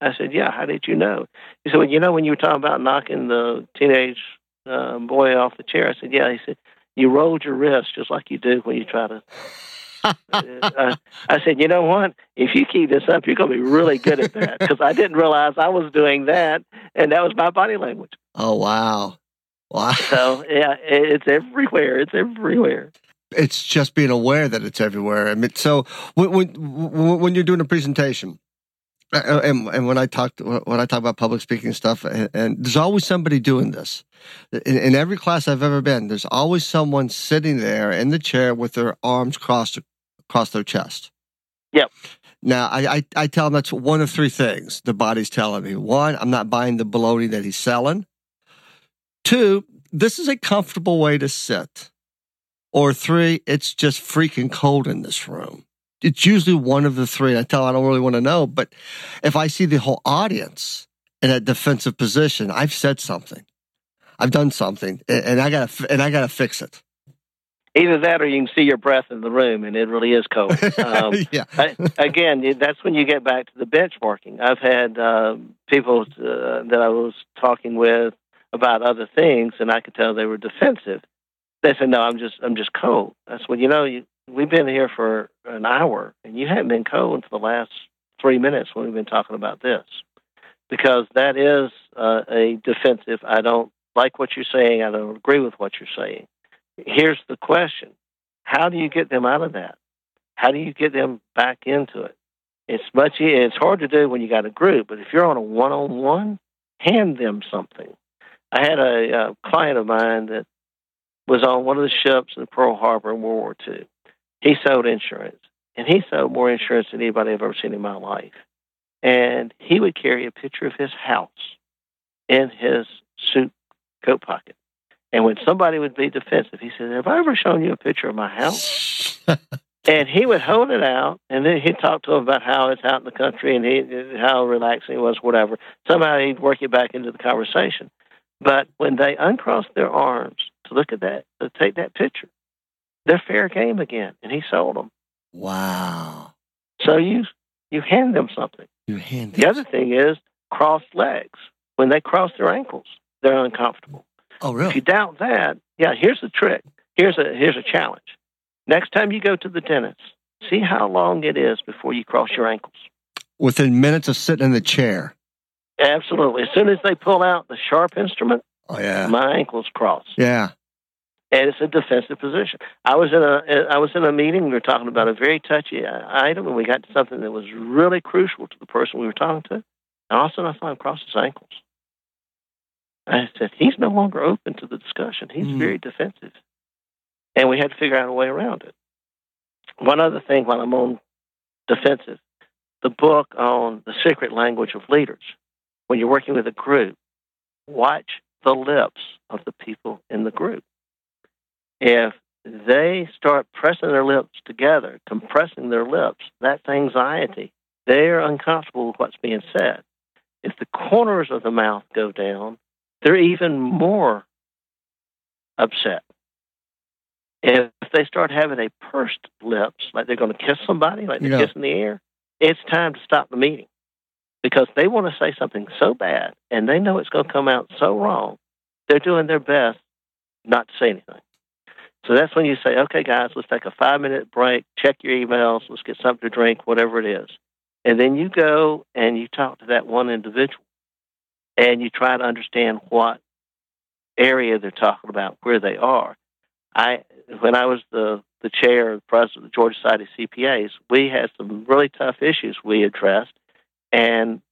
I said, "Yeah." How did you know? He said, "Well, you know when you were talking about knocking the teenage uh, boy off the chair." I said, "Yeah." He said, "You rolled your wrist just like you do when you try to." (laughs) uh, I said, "You know what? If you keep this up, you're going to be really good at that." Because I didn't realize I was doing that, and that was my body language. oh wow. Wow. So yeah, it's everywhere. It's everywhere. It's just being aware that it's everywhere. I mean, so when when, when you're doing a presentation, Uh, and, and when I talk when I talk about public speaking stuff, and, and there's always somebody doing this. In, in every class I've ever been, there's always someone sitting there in the chair with their arms crossed across their chest. Yep. Now I, I I tell them that's one of three things the body's telling me. One, I'm not buying the baloney that he's selling. Two, this is a comfortable way to sit. Or three, it's just freaking cold in this room. It's usually one of the three. I tell I don't really want to know, but if I see the whole audience in a defensive position, I've said something. I've done something, and I gotta and I gotta fix it. Either that, or you can see your breath in the room, and it really is cold. Um, (laughs) yeah, I, again, that's when you get back to the benchmarking. I've had uh, people uh, that I was talking with about other things, and I could tell they were defensive. They said, "No, I'm just, I'm just cold." That's when you know, you, we've been here for an hour, and you haven't been cold for the last three minutes when we've been talking about this, because that is uh, a defensive. I don't like what you're saying. I don't agree with what you're saying. Here's the question: How do you get them out of that? How do you get them back into it? It's much. It's hard to do when you got a group, but if you're on a one-on-one, hand them something. I had a, uh client of mine that was on one of the ships in Pearl Harbor in World War II. He sold insurance, and he sold more insurance than anybody I've ever seen in my life. And he would carry a picture of his house in his suit coat pocket. And when somebody would be defensive, he said, "Have I ever shown you a picture of my house?" (laughs) and he would hold it out, and then he'd talk to him about how it's out in the country and he, how relaxing it was, whatever. Somehow he'd work it back into the conversation. But when they uncrossed their arms to look at that, to take that picture, they're fair game again, and he sold them. wow. So you you hand them something. You hand Them. The other thing is crossed legs. When they cross their ankles, they're uncomfortable. Oh, really? If you doubt that, yeah, here's the trick. Here's a here's a challenge. Next time you go to the dentist, see how long it is before you cross your ankles. Within minutes of sitting in the chair. Absolutely. As soon as they pull out the sharp instrument, Oh yeah. my ankles cross, Yeah. And it's a defensive position. I was in a I was in a meeting. We were talking about a very touchy uh, item, and we got to something that was really crucial to the person we were talking to. And all of a sudden, I saw him cross his ankles. I said, "He's no longer open to the discussion. He's Mm. very defensive," and we had to figure out a way around it. One other thing, while I'm on defensive, the book on the secret language of leaders. When you're working with a group, watch the lips of the people in the group. If they start pressing their lips together, compressing their lips, that's anxiety. They're uncomfortable with what's being said. If the corners of the mouth go down, they're even more upset. If they start having a pursed lips, like they're going to kiss somebody, like they're Yeah. kissing the air, it's time to stop the meeting because they want to say something so bad and they know it's going to come out so wrong. They're doing their best not to say anything. So that's when you say, okay, guys, let's take a five minute break, check your emails, let's get something to drink, whatever it is. And then you go and you talk to that one individual and you try to understand what area they're talking about, where they are. I, when I was the, the chair and president of the Georgia Society of CPAs, we had some really tough issues we addressed. And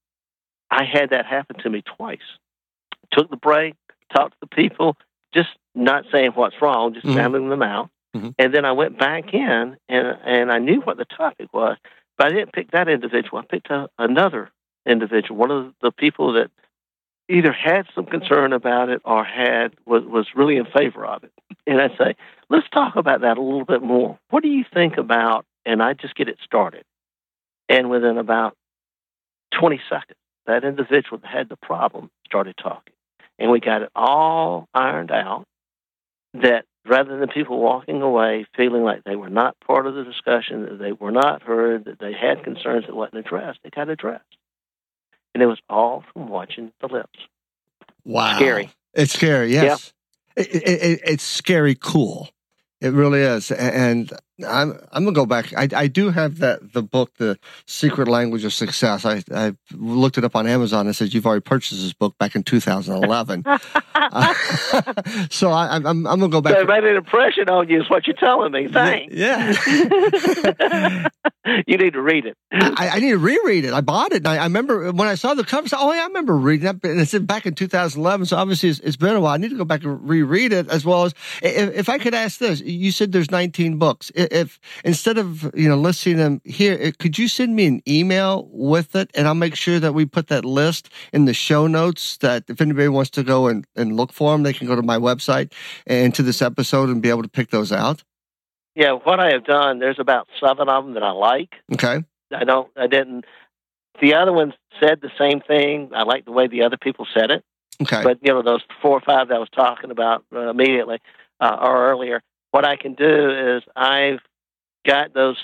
I had that happen to me twice. Took the break, talked to the people, just not saying what's wrong, just mm-hmm. sounding them out. Mm-hmm. And then I went back in and and I knew what the topic was, but I didn't pick that individual. I picked a, another individual, one of the people that either had some concern about it or had was was really in favor of it. And I say, let's talk about that a little bit more. What do you think about? And I just get it started. And within about 20 seconds, that individual that had the problem started talking. And we got it all ironed out that rather than people walking away feeling like they were not part of the discussion, that they were not heard, that they had concerns that wasn't addressed, they got addressed. And it was all from watching the lips. Wow. Scary. It's scary, yes. Yeah. It, it, it, it's scary cool. It really is. And I'm I'm gonna go back. I, I do have that the book, The Secret Language of Success. I, I looked it up on Amazon. and says you've already purchased this book back in 2011. uh, (laughs) (laughs) so I, am I'm, I'm gonna go back. So it made an impression on you, is what you're telling me. Thanks. Yeah. (laughs) you need to read it. I, I, need to reread it. I bought it. And I, I remember when I saw the cover. oh yeah, I remember reading it. And it's back in 2011. So obviously it's, it's been a while. I need to go back and reread it as well as if, if I could ask this. You said there's 19 books if instead of you know listing them here, could you send me an email with it, and I'll make sure that we put that list in the show notes. That if anybody wants to go and, and look for them, they can go to my website and to this episode and be able to pick those out. Yeah, what I have done, there's about seven of them that I like. Okay. I don't. I didn't. The other ones said the same thing. I like the way the other people said it. Okay. But you know those four or five that I was talking about uh, immediately uh, or earlier. What I can do is I've got those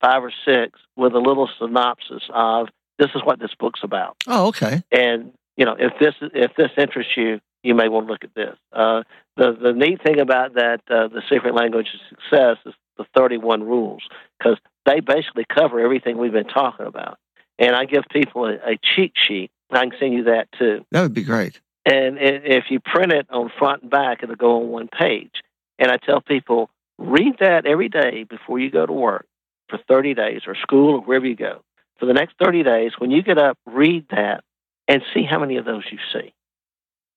five or six with a little synopsis of this is what this book's about. Oh, okay. And you know, if this if this interests you, you may want to look at this. Uh, the the neat thing about that uh, the secret language of success is the 31 rules because they basically cover everything we've been talking about. And I give people a, a cheat sheet. I can send you that too. That would be great. And if you print it on front and back, it'll go on one page. And I tell people Read that every day before you go to work for 30 days or school or wherever you go. For the next 30 days, when you get up, read that and see how many of those you see.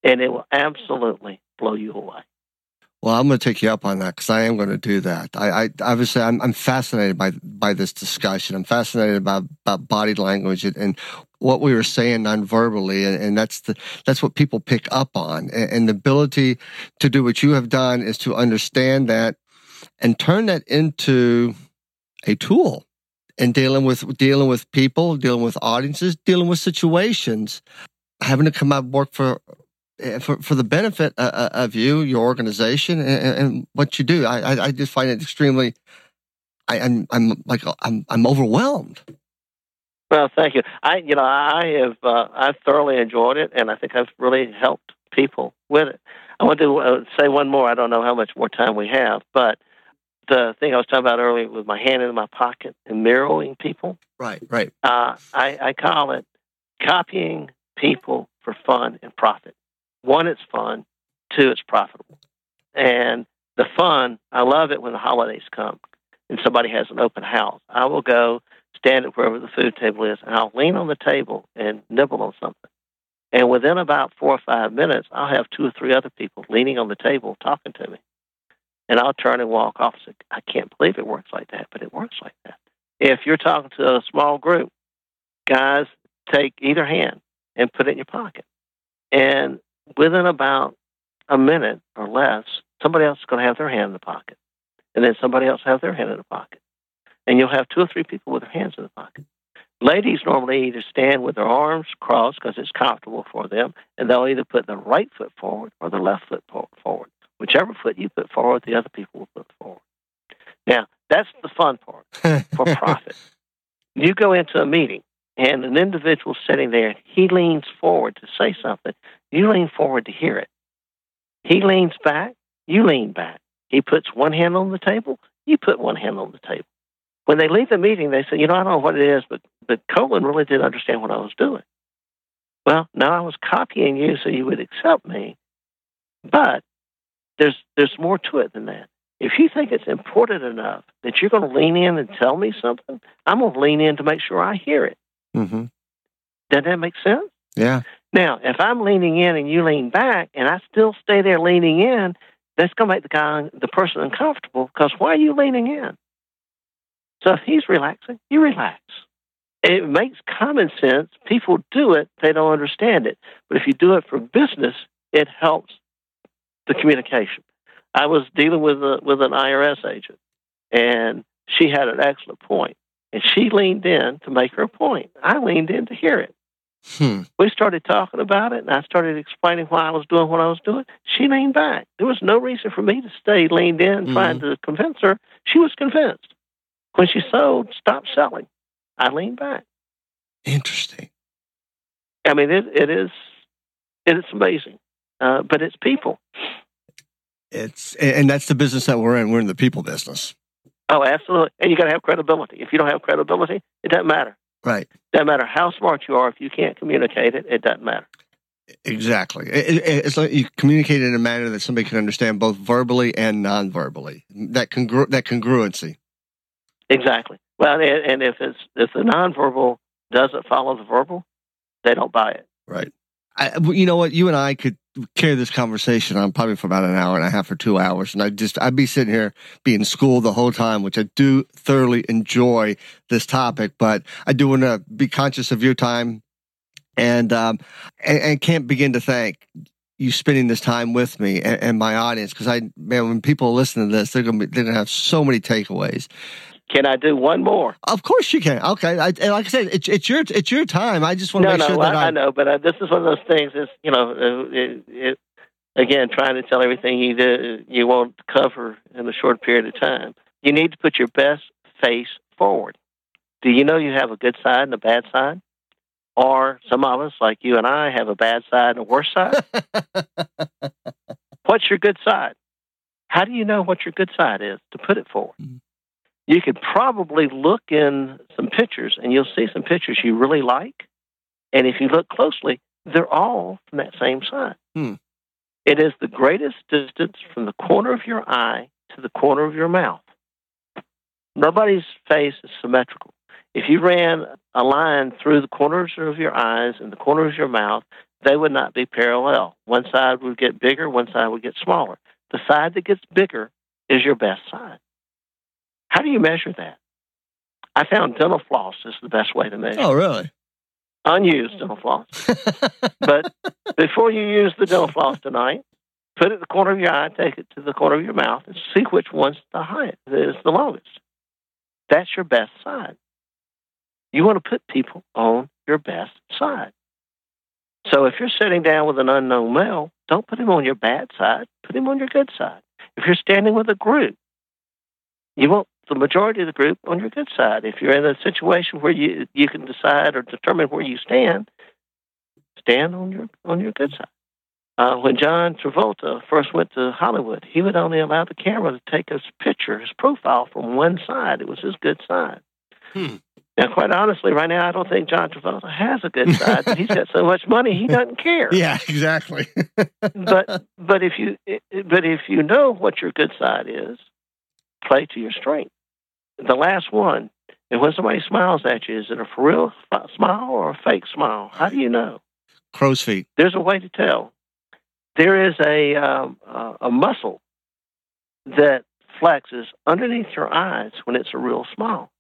And it will absolutely blow you away. Well, I'm going to take you up on that because I am going to do that. I, I obviously I'm, I'm, fascinated by by this discussion. I'm fascinated about, about body language and, and what we were saying non-verbally, and, and, that's the that's what people pick up on. And, and the ability to do what you have done is to understand that and turn that into a tool in dealing with dealing with people, dealing with audiences, dealing with situations, having to come out and work for for, for the benefit uh, uh, of you, your organization, and, and what you do. I, I just find it extremely. I, am I'm, I'm like I'm I'm overwhelmed. Well, thank you. I you know I have uh, I've thoroughly enjoyed it, and I think I've really helped people with it. I want to uh, say one more. I don't know how much more time we have, but the thing I was talking about earlier with my hand in my pocket and mirroring people. Right, right. Uh, I, I call it copying people for fun and profit. One, it's fun. Two, it's profitable. And the fun, I love it when the holidays come and somebody has an open house. I will go stand at wherever the food table is and I'll lean on the table and nibble on something. And within about four or five minutes, I'll have two or three other people leaning on the table talking to me and I'll turn and walk off. And say, I can't believe it works like that, but it works like that. If you're talking to a small group, guys, take either hand and put it in your pocket. And within about a minute or less, somebody else is going to have their hand in the pocket. And then somebody else have their hand in the pocket. And you'll have two or three people with their hands in the pocket. Ladies normally either stand with their arms crossed because it's comfortable for them, and they'll either put the right foot forward or the left foot forward. Whichever foot you put forward, the other people will put forward. Now, that's the fun part for (laughs) profit. You go into a meeting and an individual sitting there, he leans forward to say something. You lean forward to hear it. He leans back, you lean back. He puts one hand on the table. You put one hand on the table. When they leave the meeting, they say, "You know, I don't know what it is, but but Colin really did understand what I was doing." Well, now I was copying you so you would accept me, but there's there's more to it than that. If you think it's important enough that you're going to lean in and tell me something, I'm going to lean in to make sure I hear it. Mm-hmm. Does that make sense? Yeah. Now, if I'm leaning in and you lean back, and I still stay there leaning in, that's going to make the guy, the person, uncomfortable. Because why are you leaning in? So if he's relaxing, you relax. It makes common sense. People do it; they don't understand it. But if you do it for business, it helps the communication. I was dealing with a, with an IRS agent, and she had an excellent point, and she leaned in to make her point. I leaned in to hear it. Hmm. We started talking about it, and I started explaining why I was doing what I was doing. She leaned back. There was no reason for me to stay leaned in, Mhm. trying to convince her. She was convinced. When she sold, stopped selling. I leaned back. Interesting. I mean, it, it is it is amazing, uh, but it's people. It's and that's the business that we're in. We're in the people business. Oh, absolutely. And you got to have credibility. If you don't have credibility, it doesn't matter. Right. Doesn't matter how smart you are. If you can't communicate it, it doesn't matter. Exactly. It, it, it's like you communicate in a manner that somebody can understand both verbally and non-verbally. That congru- that congruency. Exactly. Well, and, and if it's if the nonverbal doesn't follow the verbal, they don't buy it. Right. I, you know what? You and I could carry this conversation on probably for about an hour and a half or two hours, and I just I'd be sitting here being schooled the whole time, which I do thoroughly enjoy this topic. But I do want to be conscious of your time, and um, and, and can't begin to thank you spending this time with me and, and my audience because I man, when people listen to this, they're gonna be they're gonna have so many takeaways. Can I do one more? Of course you can. Okay, I, and like I said, it's it's your it's your time. I just want to No, make no, sure that I, I know, but uh, this is one of those things. Is you know, uh, it, it, again, trying to tell everything you do, you want to cover in a short period of time. You need to put your best face forward. Do you know you have a good side and a bad side? Or some of us, like you and I, have a bad side and a worse side. (laughs) What's your good side? How do you know what your good side is to put it forward? Mhm. You could probably look in some pictures and you'll see some pictures you really like. And if you look closely, they're all from that same side. Hmm. It is the greatest distance from the corner of your eye to the corner of your mouth. Nobody's face is symmetrical. If you ran a line through the corners of your eyes and the corner of your mouth, they would not be parallel. One side would get bigger, one side would get smaller. The side that gets bigger is your best side. How do you measure that? I found dental floss is the best way to measure. oh, really? Unused dental floss. (laughs) But before you use the dental floss tonight, put it in the corner of your eye, take it to the corner of your mouth, and see which one's the highest, is the longest. That's your best side. You want to put people on your best side. So if you're sitting down with an unknown male, don't put him on your bad side, put him on your good side. If you're standing with a group, you want the majority of the group on your good side. If you're in a situation where you you can decide or determine where you stand, stand on your on your good side. Uh, when John Travolta first went to Hollywood, he would only allow the camera to take his picture, his profile from one side. It was his good side. Hmm. Now, quite honestly, right now, I don't think John Travolta has a good side. he's got so much money, he doesn't care. (laughs) yeah, exactly. (laughs) But but if you but if you know what your good side is, play to your strength. The last one, and when somebody smiles at you, is it a for real f- smile or a fake smile? How do you know? Crow's feet. There's a way to tell. There is a um, uh, a muscle that flexes underneath your eyes when it's a real smile.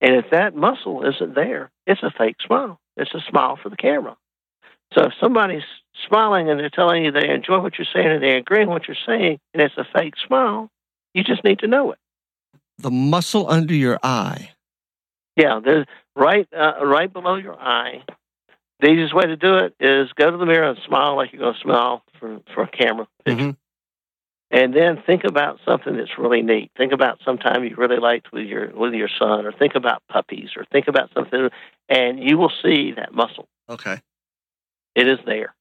And if that muscle isn't there, it's a fake smile. It's a smile for the camera. So if somebody's smiling and they're telling you they enjoy what you're saying and they agree with what you're saying, and it's a fake smile, you just need to know it. The muscle under your eye. Yeah, there's right uh, right below your eye. The easiest way to do it is go to the mirror and smile like you're going to smile for for a camera picture. Mhm. and then think about something that's really neat. Think about some time you really liked with your with your son, or think about puppies, or think about something, and you will see that muscle. Okay. It is there.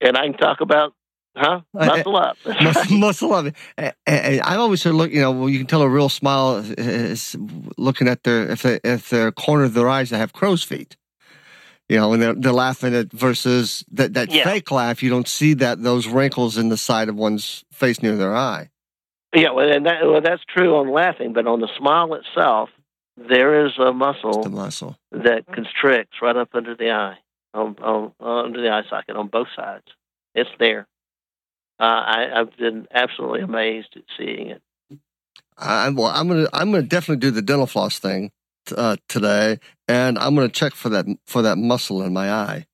And I can talk about Huh? Uh, uh, (laughs) muscle up. muscle, muscle up. And, and I've always said, look, you know, well, you can tell a real smile uh, is looking at their if they if their corner of their eyes they have crow's feet. You know, and they're they're laughing at versus that that Yeah. fake laugh, you don't see that those wrinkles in the side of one's face near their eye. Yeah, well, and that, well, that's true on laughing, but on the smile itself, there is a muscle The muscle. that constricts right up under the eye, on, on under the eye socket on both sides. It's there. Uh, I, I've been absolutely amazed at seeing it. I, well, I'm gonna I'm gonna definitely do the dental floss thing uh, today, and I'm gonna check for that for that muscle in my eye.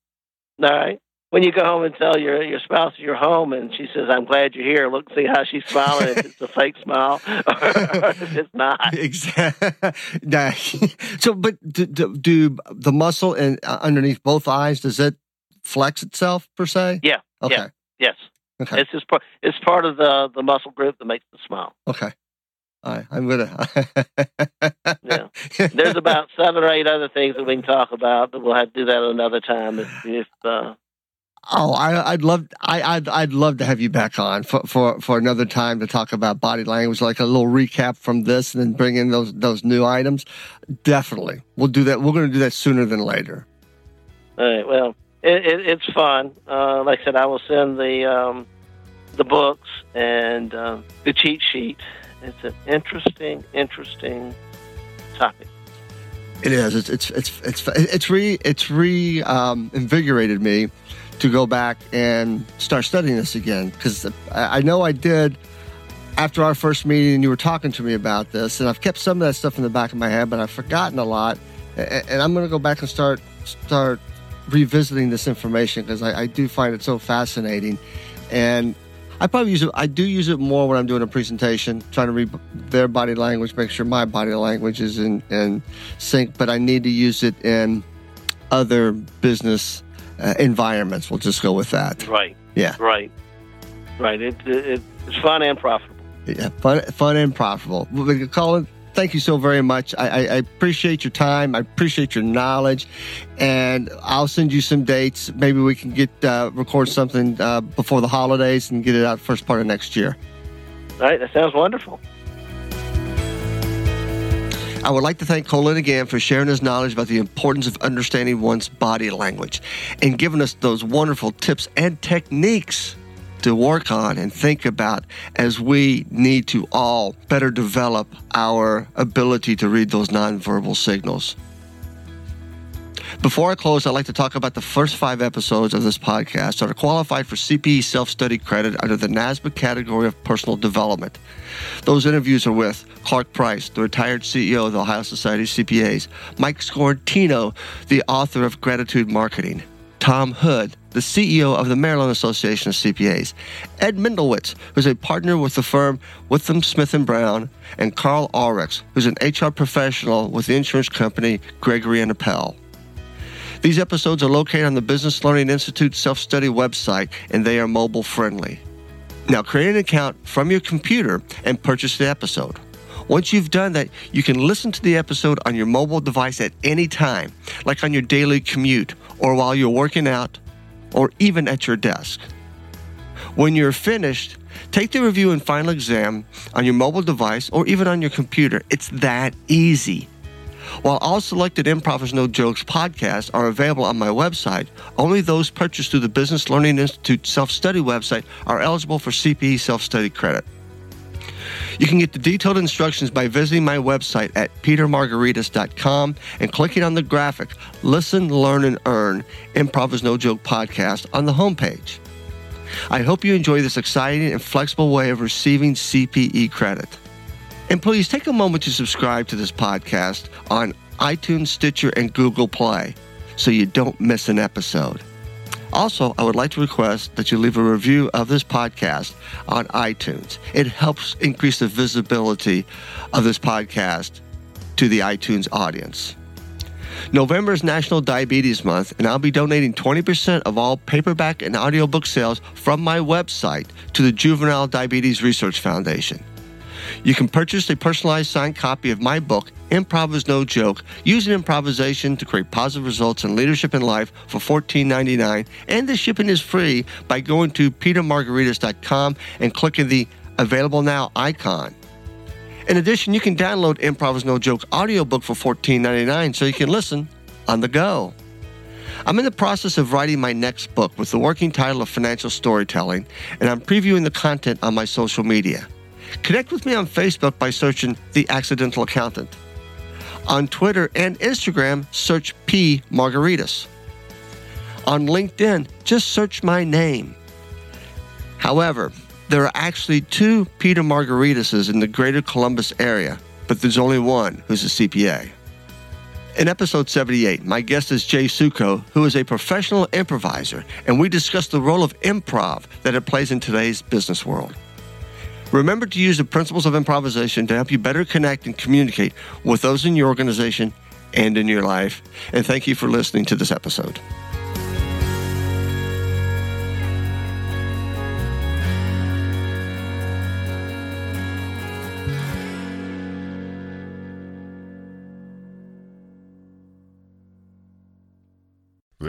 All right. When you go home and tell your your spouse you're home, and she says, "I'm glad you're here," look, see how she's smiling. if it's a fake (laughs) smile, or if it's not. Exactly. (laughs) (laughs) So, but do, do, do the muscle in uh, underneath both eyes does it flex itself per se? Yeah, Okay. yeah. Yes, Okay. it's just part. It's part of the the muscle group that makes the smile. Okay. All right. I'm gonna. Yeah. There's about (laughs) seven or eight other things that we can talk about, but we'll have to do that another time if, if uh, Oh, I, I'd love, I, I'd, I'd love to have you back on for, for, for another time to talk about body language, like a little recap from this, and then bring in those those new items. Definitely, we'll do that. We're going to do that sooner than later. All right. Well, it, it, it's fun. Uh, like I said, I will send the um, the books and uh, the cheat sheet. It's an interesting, interesting topic. It is. It's it's it's it's it's re it's re um, invigorated me to go back and start studying this again because I know I did after our first meeting. You were talking to me about this, and I've kept some of that stuff in the back of my head, but I've forgotten a lot. And I'm going to go back and start start revisiting this information because I, I do find it so fascinating, and I probably use it. I do use it more when I'm doing a presentation, trying to read their body language, make sure my body language is in, in sync. But I need to use it in other business uh, environments. We'll just go with that. Right. Yeah. Right. Right. It, it, it's fun and profitable. Yeah, fun, fun and profitable. We could call Colin, thank you so very much. I, I, I appreciate your time. I appreciate your knowledge, and I'll send you some dates. Maybe we can get uh, record something uh, before the holidays and get it out first part of next year. All right. That sounds wonderful. I would like to thank Colin again for sharing his knowledge about the importance of understanding one's body language and giving us those wonderful tips and techniques to work on and think about as we need to all better develop our ability to read those nonverbal signals. Before I close, I'd like to talk about the first five episodes of this podcast that are qualified for CPE self study credit under the NASBA category of personal development. Those interviews are with Clark Price, the retired CEO of the Ohio Society of CPAs, Mike Sciortino, the author of Gratitude Marketing, Tom Hood, the CEO of the Maryland Association of CPAs, Ed Mendlowitz, who's a partner with the firm Withum Smith Brown, and Carl Ulrichs, who's an HR professional with the insurance company Gregory and Appel. These episodes are located on the Business Learning Institute self study website and they are mobile friendly. Now, create an account from your computer and purchase the episode. Once you've done that, you can listen to the episode on your mobile device at any time, like on your daily commute, or while you're working out, or even at your desk. When you're finished, take the review and final exam on your mobile device or even on your computer. It's that easy. While all selected Improv is No Jokes podcasts are available on my website, only those purchased through the Business Learning Institute self study website are eligible for CPE self study credit. You can get the detailed instructions by visiting my website at petermargaritis.com and clicking on the graphic Listen, Learn, and Earn Improv is No Joke podcast on the homepage. I hope you enjoy this exciting and flexible way of receiving CPE credit. And please take a moment to subscribe to this podcast on iTunes, Stitcher, and Google Play so you don't miss an episode. Also, I would like to request that you leave a review of this podcast on iTunes. It helps increase the visibility of this podcast to the iTunes audience. November is National Diabetes Month, and I'll be donating 20% of all paperback and audiobook sales from my website to the Juvenile Diabetes Research Foundation. You can purchase a personalized signed copy of my book, Improv is No Joke, using improvisation to create positive results in leadership and life for $14.99. And the shipping is free by going to petermargaritis.com and clicking the Available Now icon. In addition, you can download Improv is No Joke audiobook for $14.99 so you can listen on the go. I'm in the process of writing my next book with the working title of Financial Storytelling, and I'm previewing the content on my social media. Connect with me on Facebook by searching The Accidental Accountant. On Twitter and Instagram, search P. Margaritis. On LinkedIn, just search my name. However, there are actually two Peter Margaritises in the greater Columbus area, but there's only one who's a CPA. In episode 78, my guest is Jay Sukow, who is a professional improviser, and we discuss the role of improv that it plays in today's business world. Remember to use the principles of improvisation to help you better connect and communicate with those in your organization and in your life. And thank you for listening to this episode.